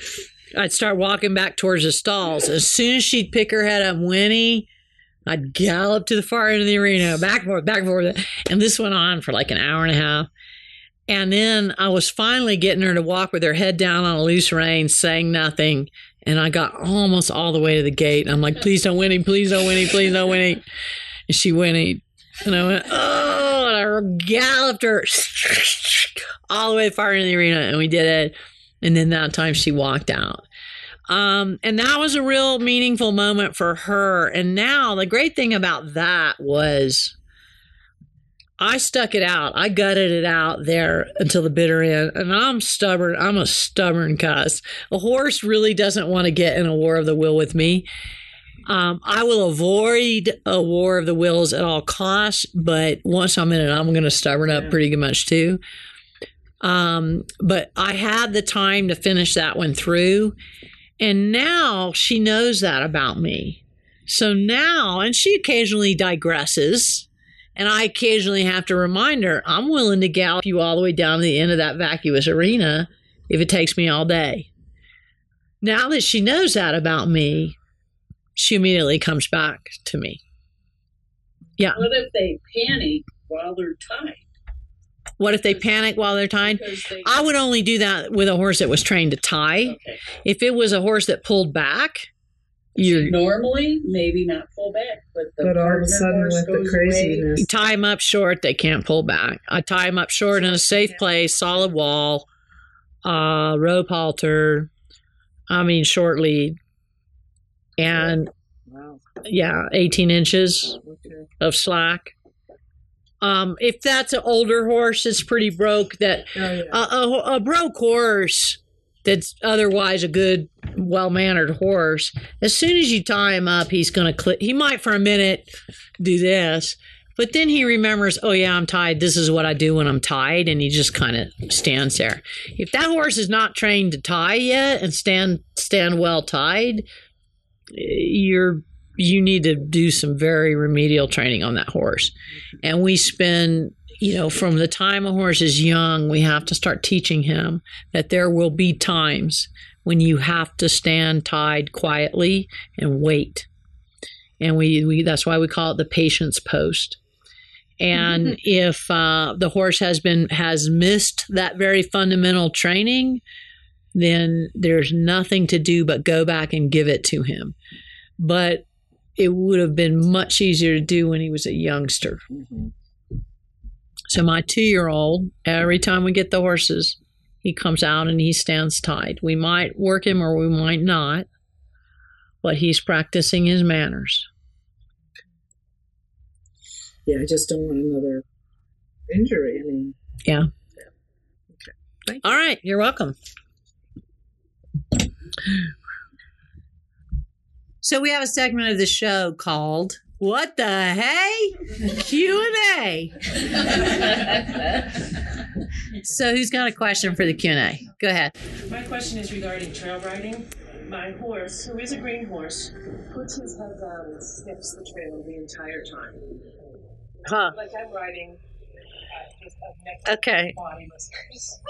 I'd start walking back towards the stalls. As soon as she'd pick her head up, whinny, I'd gallop to the far end of the arena, back and forth, back and forth. And this went on for like an hour and a half. And then I was finally getting her to walk with her head down on a loose rein, saying nothing. And I got almost all the way to the gate. I'm like, please don't whinny, please don't whinny, please don't whinny. And she whinnied. And I went, oh, and I galloped her all the way far into the arena, and we did it. And then that time she walked out. Um, and that was a real meaningful moment for her. And now the great thing about that was I stuck it out. I gutted it out there until the bitter end. And I'm stubborn. I'm a stubborn cuss. A horse really doesn't want to get in a war of the will with me. Um, I will avoid a war of the wills at all costs, but once I'm in it, I'm going to stubborn up pretty much too. Um, but I had the time to finish that one through. And now she knows that about me. So now, and she occasionally digresses. And I occasionally have to remind her, I'm willing to gallop you all the way down to the end of that vacuous arena if it takes me all day. Now that she knows that about me, she immediately comes back to me. Yeah. What if they panic while they're tied? What if they panic while they're tied? I would only do that with a horse that was trained to tie. Okay. If it was a horse that pulled back, you Normally, maybe not pull back, but the But all of a sudden, with the goes away. craziness, you tie them up short, they can't pull back. I tie them up short in a safe place, solid wall, uh, rope halter. I mean, short lead, and wow. yeah, eighteen inches Okay. of slack. Um, if that's an older horse it's pretty broke, that Oh, yeah. a, a, a broke horse that's otherwise a good, well mannered horse, as soon as you tie him up, he's going to click. He might for a minute do this, but then he remembers, oh, yeah, I'm tied. This is what I do when I'm tied. And he just kind of stands there. If that horse is not trained to tie yet and stand, stand well tied, you're you need to do some very remedial training on that horse. And we spend, you know, from the time a horse is young, we have to start teaching him that there will be times when you have to stand tied quietly and wait. And we, we that's why we call it the patience post. And if uh, the horse has been has missed that very fundamental training, then there's nothing to do but go back and give it to him. But it would have been much easier to do when he was a youngster. Mm-hmm. So my two year old, every time we get the horses, he comes out and he stands tied. We might work him or we might not, but he's practicing his manners. Yeah, I just don't want another injury. I mean, Yeah. Thank All right, you're welcome. So we have a segment of the show called "What the Hey?" Q and A. So who's got a question for the Q and A? Go ahead. My question is regarding trail riding. My horse, who is a green horse, puts his head down and sniffs the trail the entire time. Huh. Like I'm riding uh, just a next Okay. body listeners.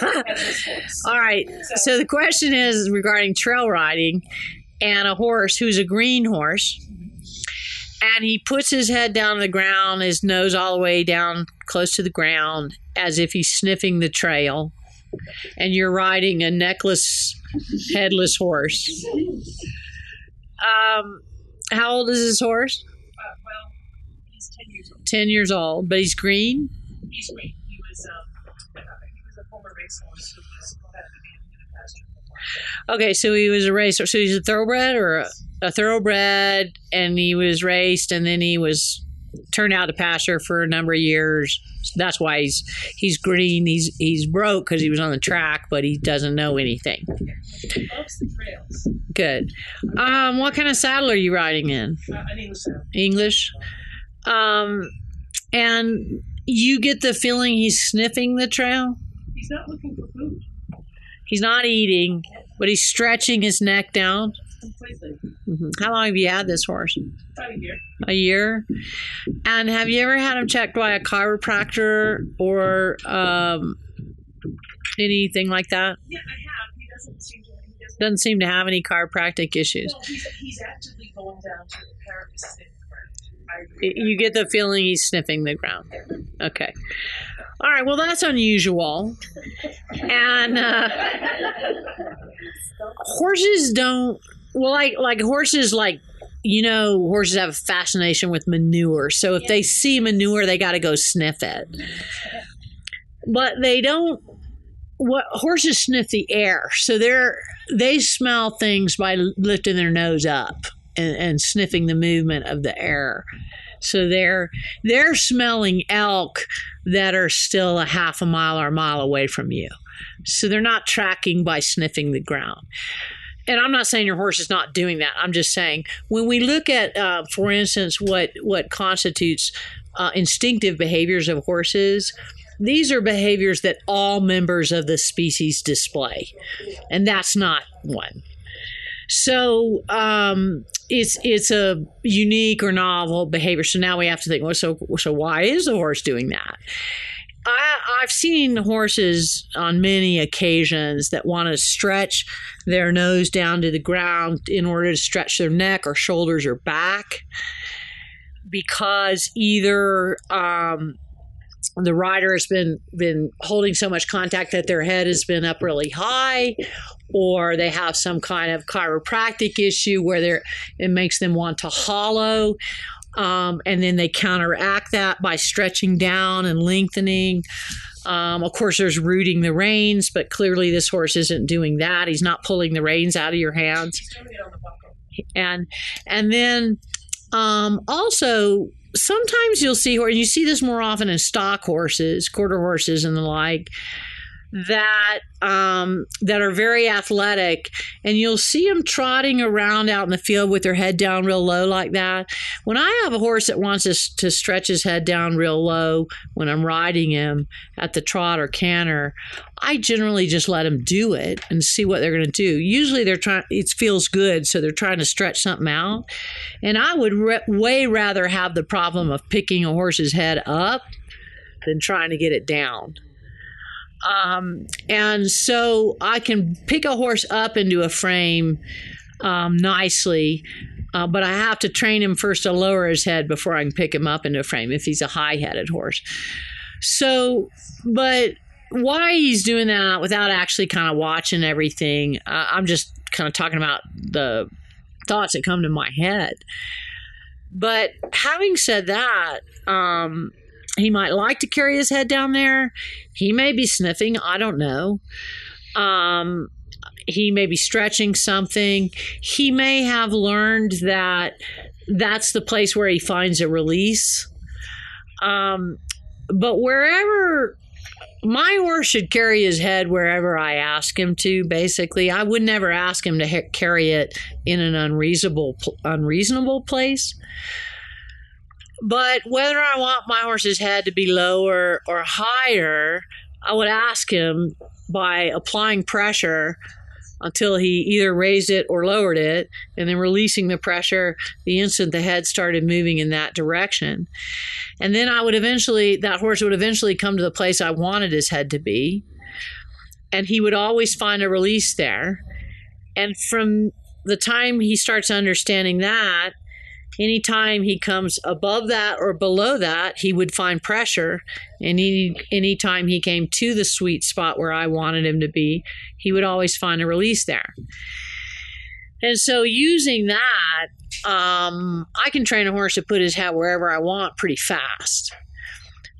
Headless horse. All right. So the question is regarding trail riding and a horse who's a green horse. And he puts his head down on the ground, his nose all the way down close to the ground, as if he's sniffing the trail. And you're riding a neckless, headless horse. Um, how old is this horse? Uh, well, he's 10 years old. 10 years old, but he's green. He's great. He was, um, he was a former racehorse who was competitive in the pasture. Okay, so he was a racer. So he's a thoroughbred or a, a thoroughbred, and he was raced, and then he was turned out to pasture for a number of years. That's why he's he's green. He's he's broke because he was on the track, but he doesn't know anything. He loves the trails. Good. Um, what kind of saddle are you riding in? Uh, an English saddle. English. Um, and you get the feeling he's sniffing the trail. He's not looking for food He's not eating, but he's stretching his neck down. completely. Mhm. How long have you had this horse? About a year. A year. And have you ever had him checked by a chiropractor or um, anything like that? Yeah, I have. He doesn't seem to. He Doesn't seem to have any chiropractic issues. Well, he's, he's actively going down to the ground. You get the feeling he's sniffing the ground. Okay. All right. Well, that's unusual. And uh, horses don't. Well, like like horses, like you know, horses have a fascination with manure. So if they see manure, they got to go sniff it. But they don't. What horses sniff the air, so they're they smell things by lifting their nose up and, and sniffing the movement of the air. So they're they're smelling elk that are still a half a mile or a mile away from you. So they're not tracking by sniffing the ground. And I'm not saying your horse is not doing that. I'm just saying when we look at, uh, for instance, what what constitutes uh, instinctive behaviors of horses, these are behaviors that all members of the species display, and that's not one. So um, it's it's a unique or novel behavior. So now we have to think. Well, so so why is the horse doing that? I, I've seen horses on many occasions that want to stretch their nose down to the ground in order to stretch their neck or shoulders or back because either um, the rider has been been holding so much contact that their head has been up really high or they have some kind of chiropractic issue where they're it makes them want to hollow. Um, and then they counteract that by stretching down and lengthening. Um, of course there's rooting the reins but clearly this horse isn't doing that. He's not pulling the reins out of your hands. And and then um, also sometimes you'll see or you see this more often in stock horses quarter horses and the like that um, that are very athletic, and you'll see them trotting around out in the field with their head down real low like that. When I have a horse that wants us to stretch his head down real low when I'm riding him at the trot or canter, I generally just let them do it and see what they're going to do. Usually they're trying; it feels good, so they're trying to stretch something out. And I would re- way rather have the problem of picking a horse's head up than trying to get it down. Um, and so I can pick a horse up into a frame um, nicely, uh, but I have to train him first to lower his head before I can pick him up into a frame if he's a high headed horse. So, but why he's doing that without actually kind of watching everything, uh, I'm just kind of talking about the thoughts that come to my head. But having said that, um, he might like to carry his head down there. He may be sniffing. I don't know. Um, he may be stretching something. He may have learned that that's the place where he finds a release. Um, but wherever my horse should carry his head wherever I ask him to. Basically, I would never ask him to carry it in an unreasonable unreasonable place. But whether I want my horse's head to be lower or higher, I would ask him by applying pressure until he either raised it or lowered it, and then releasing the pressure the instant the head started moving in that direction. And then I would eventually, that horse would eventually come to the place I wanted his head to be, and he would always find a release there. And from the time he starts understanding that, anytime he comes above that or below that, he would find pressure. And any anytime he came to the sweet spot where I wanted him to be, he would always find a release there. And so using that, um, I can train a horse to put his head wherever I want pretty fast.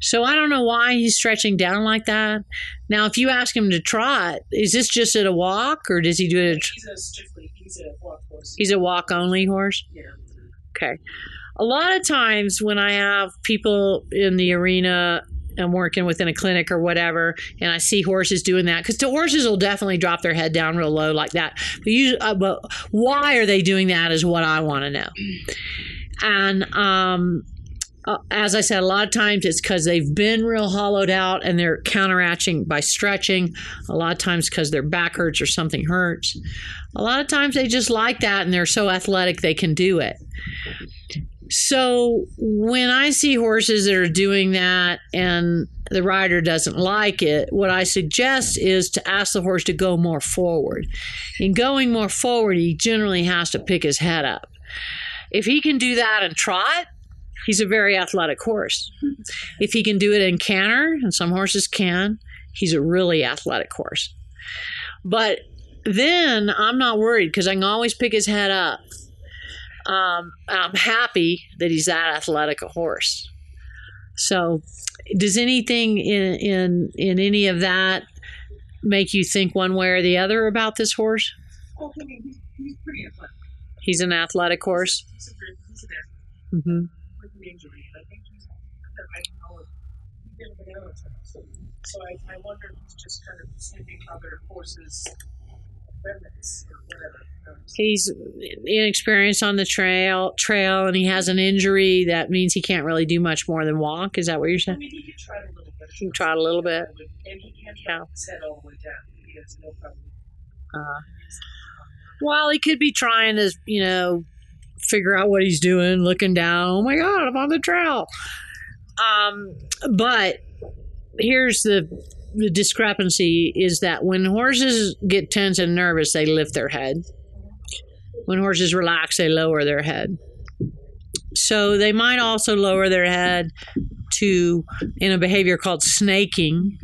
So I don't know why he's stretching down like that. Now, if you ask him to trot, is this just at a walk or does he do it? At, He's a strictly, he's a walk horse. he's a walk only horse? Yeah. Okay. A lot of times when I have people in the arena I'm working within a clinic or whatever, and I see horses doing that because the horses will definitely drop their head down real low like that. But, usually, uh, but why are they doing that is what I want to know. And um, uh, as I said, a lot of times it's because they've been real hollowed out and they're counteracting by stretching. A lot of times because their back hurts or something hurts. A lot of times they just like that and they're so athletic they can do it. So when I see horses that are doing that and the rider doesn't like it, what I suggest is to ask the horse to go more forward. In going more forward, he generally has to pick his head up. If he can do that and trot, he's a very athletic horse. If he can do it in canter, and some horses can, he's a really athletic horse. But then I'm not worried because I can always pick his head up. Um, I'm happy that he's that athletic a horse. So, does anything in in in any of that make you think one way or the other about this horse? Oh, I mean, he's, he's pretty athletic. He's an athletic horse. He's a very, he's an athlete hmm with an injury. And I think he's, I know it. He's been banana trips. So I, I wonder if he's just kind of sending other horses remnants or whatever. He's inexperienced on the trail trail, and he has an injury that means he can't really do much more than walk. Is that what you're I saying? mean, he could try a little bit. He can trot a little bit. And he can't his head all the way down. He has no problem. Uh, well, he could be trying to, you know, figure out what he's doing, looking down. Oh my God, I'm on the trail. Um, but here's the the discrepancy is that when horses get tense and nervous, they lift their head. When horses relax, they lower their head. So they might also lower their head to in a behavior called snaking,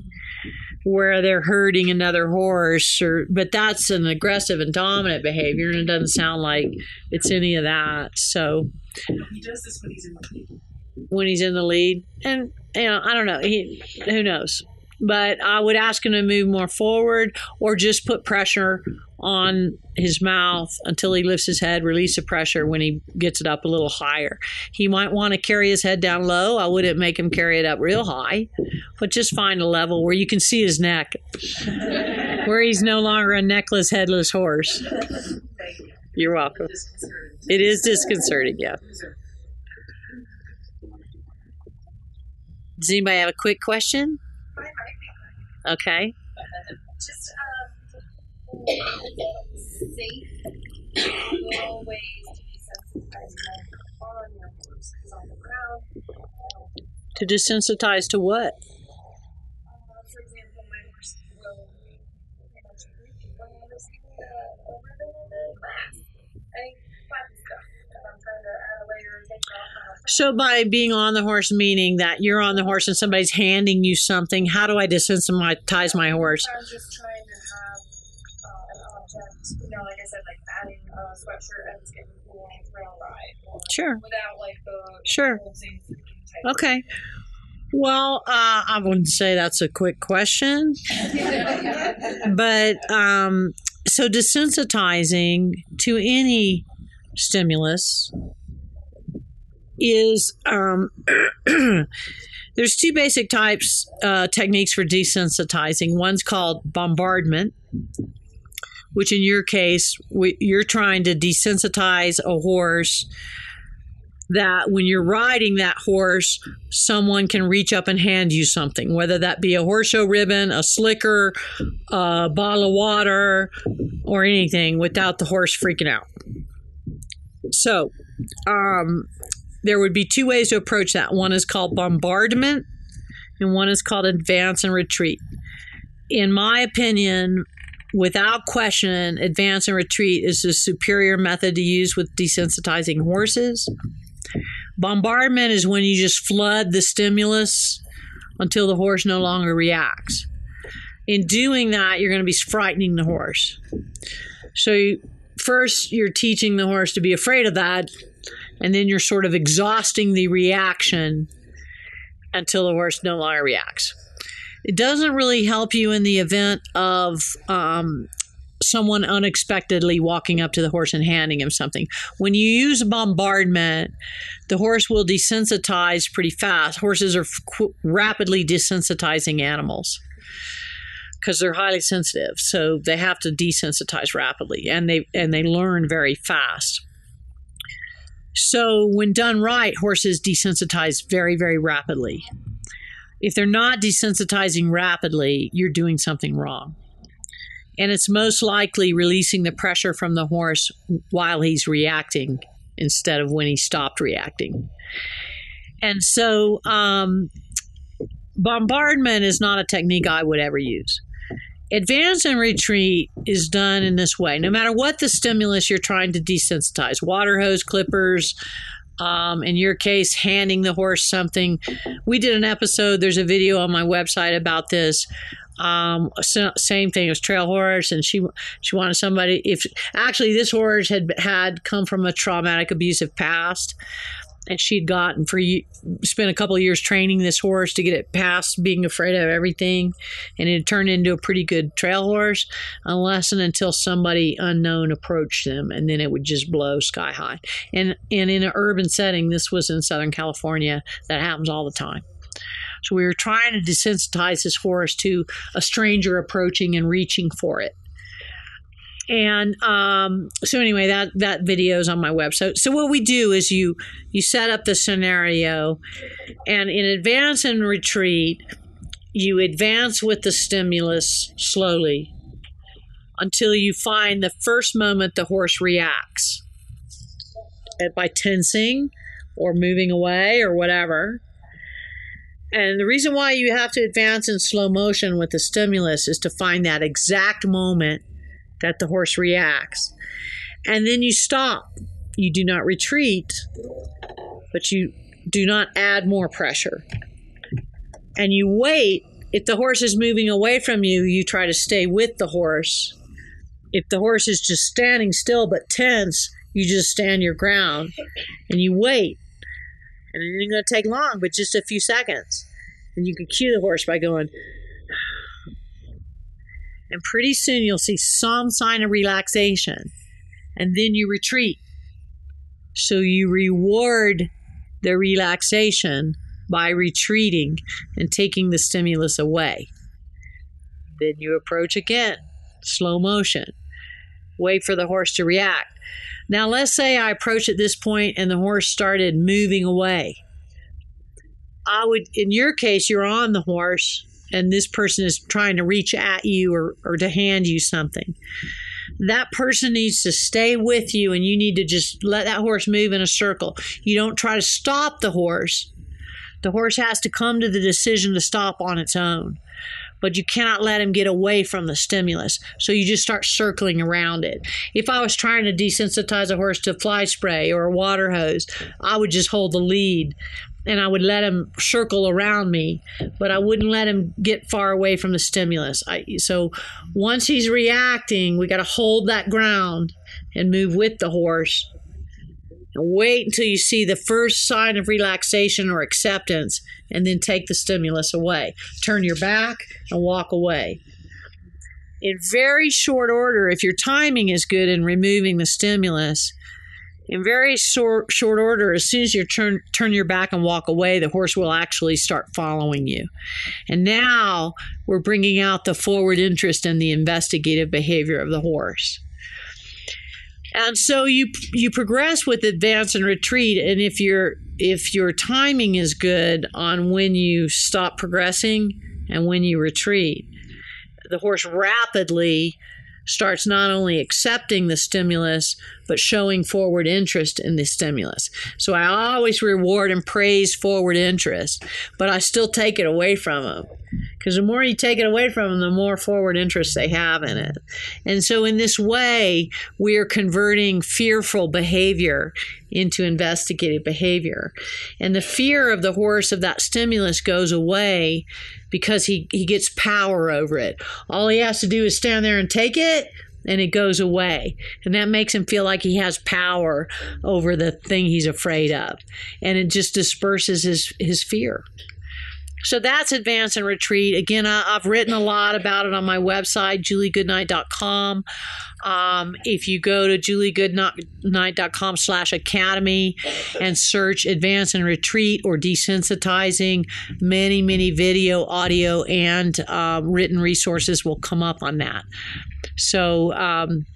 where they're herding another horse or but that's an aggressive and dominant behavior and it doesn't sound like it's any of that so He does this when he's in. When he's in the lead. And you know i don't know. He, who knows? But i would ask him to move more forward or just put pressure on his mouth until he lifts his head release the pressure when he gets it up a little higher. He might want to carry his head down low. I wouldn't make him carry it up real high but just find a level where you can see his neck where he's no longer a neckless headless horse. You're welcome. It is disconcerting yeah does anybody have a quick question? Okay. Just um, safe little ways to desensitize on your horse because on the ground, to desensitize to what So by being on the horse, meaning that you're on the horse and somebody's handing you something, how do I desensitize my horse? I'm just trying to have uh, an object, you know, like I said, like adding a sweatshirt and it's getting cool on a trail ride. Or Sure. Without like the Sure. of- Okay. Well, uh, I wouldn't say that's a quick question, but um, so desensitizing to any stimulus is um, there's two basic types uh, techniques for desensitizing. One's called bombardment, which in your case we, you're trying to desensitize a horse that when you're riding that horse, someone can reach up and hand you something, whether that be a horse show ribbon, a slicker, a bottle of water, or anything without the horse freaking out. So, um, there would be two ways to approach that. One is called bombardment, and one is called advance and retreat. In my opinion, without question, advance and retreat is the superior method to use with desensitizing horses. Bombardment is when you just flood the stimulus until the horse no longer reacts. In doing that, you're going to be frightening the horse. So, you, first, you're teaching the horse to be afraid of that, and then you're sort of exhausting the reaction until the horse no longer reacts. It doesn't really help you in the event of um, someone unexpectedly walking up to the horse and handing him something. When you use bombardment, the horse will desensitize pretty fast. Horses are qu- rapidly desensitizing animals because they're highly sensitive, so they have to desensitize rapidly, and they and they learn very fast. So when done right, horses desensitize very very rapidly. If they're not desensitizing rapidly, you're doing something wrong and it's most likely releasing the pressure from the horse while he's reacting instead of when he stopped reacting. And so, um, bombardment is not a technique I would ever use. Advance and retreat is done in this way. No matter what the stimulus you're trying to desensitize, water hose, clippers, um, in your case, handing the horse something. We did an episode, there's a video on my website about this. Um, same thing. Was trail horse, and she she wanted somebody. If actually this horse had had come from a traumatic, abusive past, and she'd gotten for spent a couple of years training this horse to get it past being afraid of everything, and it turned into a pretty good trail horse, unless and until somebody unknown approached them, and then it would just blow sky high. And and in an urban setting, this was in Southern California, that happens all the time. So we were trying to desensitize this horse to a stranger approaching and reaching for it. And um, so anyway, that that video is on my website. So what we do is you you set up the scenario, and in advance and retreat, you advance with the stimulus slowly until you find the first moment the horse reacts And by tensing or moving away or whatever. And the reason why you have to advance in slow motion with the stimulus is to find that exact moment that the horse reacts. And then you stop. You do not retreat, but you do not add more pressure. And you wait. If the horse is moving away from you, you try to stay with the horse. If the horse is just standing still but tense, you just stand your ground and you wait. And it ain't going to take long, but just a few seconds. And you can cue the horse by going, and pretty soon you'll see some sign of relaxation. And then you retreat. So you reward the relaxation by retreating and taking the stimulus away. Then you approach again, slow motion. Wait for the horse to react. Now, let's say I approach at this point and the horse started moving away. I would, in your case, you're on the horse and this person is trying to reach at you or, or to hand you something. That person needs to stay with you and you need to just let that horse move in a circle. You don't try to stop the horse. The horse has to come to the decision to stop on its own but you cannot let him get away from the stimulus. So you just start circling around it. If I was trying to desensitize a horse to fly spray or a water hose, I would just hold the lead and I would let him circle around me, but I wouldn't let him get far away from the stimulus. I, so once he's reacting, we got to hold that ground and move with the horse. And wait until you see the first sign of relaxation or acceptance, and then take the stimulus away. Turn your back and walk away. In very short order, if your timing is good in removing the stimulus, in very short, short order, as soon as you turn turn your back and walk away, the horse will actually start following you. And now we're bringing out the forward interest and the investigative behavior of the horse. And so you you progress with advance and retreat, and if your if your timing is good on when you stop progressing and when you retreat, the horse rapidly starts not only accepting the stimulus, but showing forward interest in the stimulus. So I always reward and praise forward interest, but I still take it away from them. Because the more you take it away from them, the more forward interest they have in it. And so, in this way, we are converting fearful behavior into investigative behavior. And the fear of the horse of that stimulus goes away because he, he gets power over it. All he has to do is stand there and take it, and it goes away. And that makes him feel like he has power over the thing he's afraid of. And it just disperses his, his fear. So that's advance and retreat. Again, I, have written a lot about it on my website, juliegoodnight.com. Um, if you go to juliegoodnight.com slash academy and search advance and retreat or desensitizing, many, many video, audio, and um, written resources will come up on that. So um,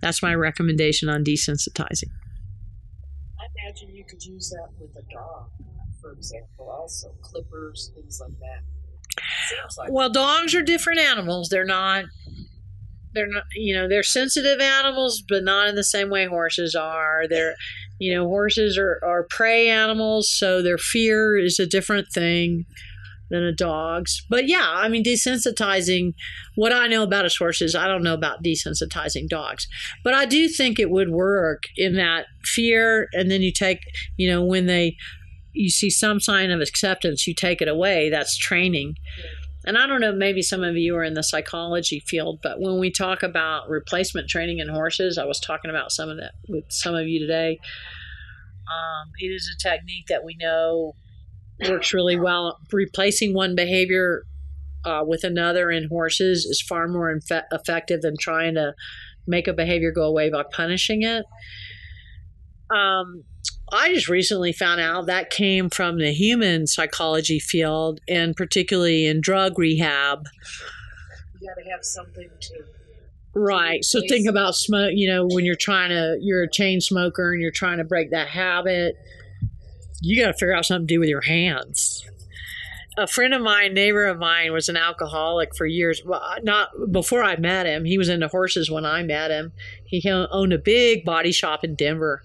that's my recommendation on desensitizing. I imagine you could use that with a dog for example, also clippers, things like that. Like well, dogs are different animals. They're not. They're not. You know, they're sensitive animals, but not in the same way horses are. They're, you know, horses are are prey animals, so their fear is a different thing. than a dog's. But yeah, I mean, desensitizing. What I know about his horses, I don't know about desensitizing dogs. But I do think it would work in that fear, and then you take, you know, when they, you see some sign of acceptance, you take it away. That's training. And I don't know, maybe some of you are in the psychology field, but when we talk about replacement training in horses, I was talking about some of that with some of you today. Um, it is a technique that we know works really well. Replacing one behavior uh, with another in horses is far more infe- effective than trying to make a behavior go away by punishing it. Um, I just recently found out that came from the human psychology field, and particularly in drug rehab. You got to have something to. Right. So think about smoke. You know, when you're trying to, you're a chain smoker and you're trying to break that habit, you got to figure out something to do with your hands. A friend of mine, neighbor of mine, was an alcoholic for years. Well, not before I met him. He was into horses when I met him. He owned a big body shop in Denver,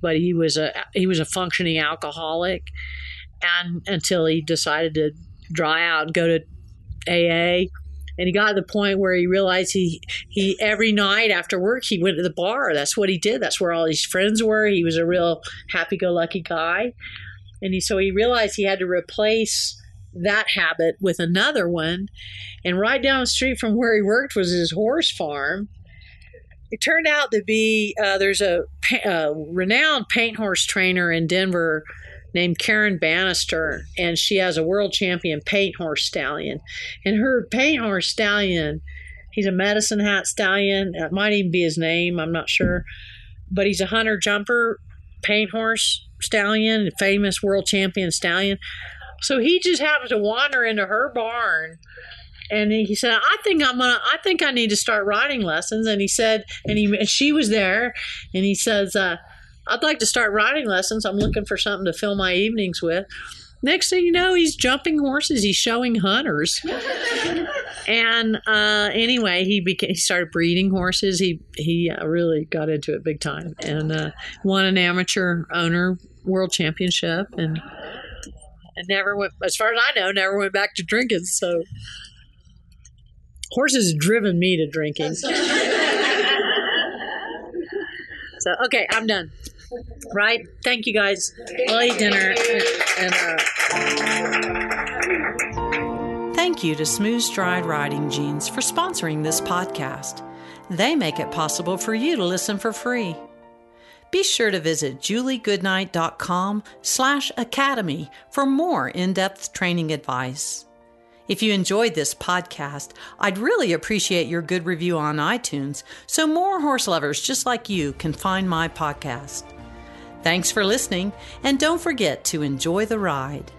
but he was a he was a functioning alcoholic, and until he decided to dry out and go to AA, and he got to the point where he realized he he every night after work he went to the bar. That's what he did. That's where all his friends were. He was a real happy-go-lucky guy, and he so he realized he had to replace that habit with another one. And right down the street from where he worked was his horse farm. It turned out to be uh, there's a, a renowned paint horse trainer in Denver named Karen Bannister, and she has a world champion paint horse stallion. And her paint horse stallion, he's a medicine hat stallion. It might even be his name, I'm not sure. But he's a hunter jumper paint horse stallion, famous world champion stallion. So he just happened to wander into her barn and he said i think i'm gonna i think i need to start riding lessons. And he said and he and she was there and he says uh, i'd like to start riding lessons. I'm looking for something to fill my evenings with. Next thing you know he's jumping horses. He's showing hunters. And uh, anyway he became he started breeding horses. He he uh, really got into it big time and uh, won an amateur owner world championship and and never went as far as i know never went back to drinking. So horses have driven me to drinking. so okay, I'm done. Right? Thank you guys. I'll eat dinner and. Uh... Thank you to Smooth Stride Riding Jeans for sponsoring this podcast. They make it possible for you to listen for free. Be sure to visit juliegoodnight.com slash academy for more in-depth training advice. If you enjoyed this podcast, I'd really appreciate your good review on iTunes so more horse lovers just like you can find my podcast. Thanks for listening, and don't forget to enjoy the ride.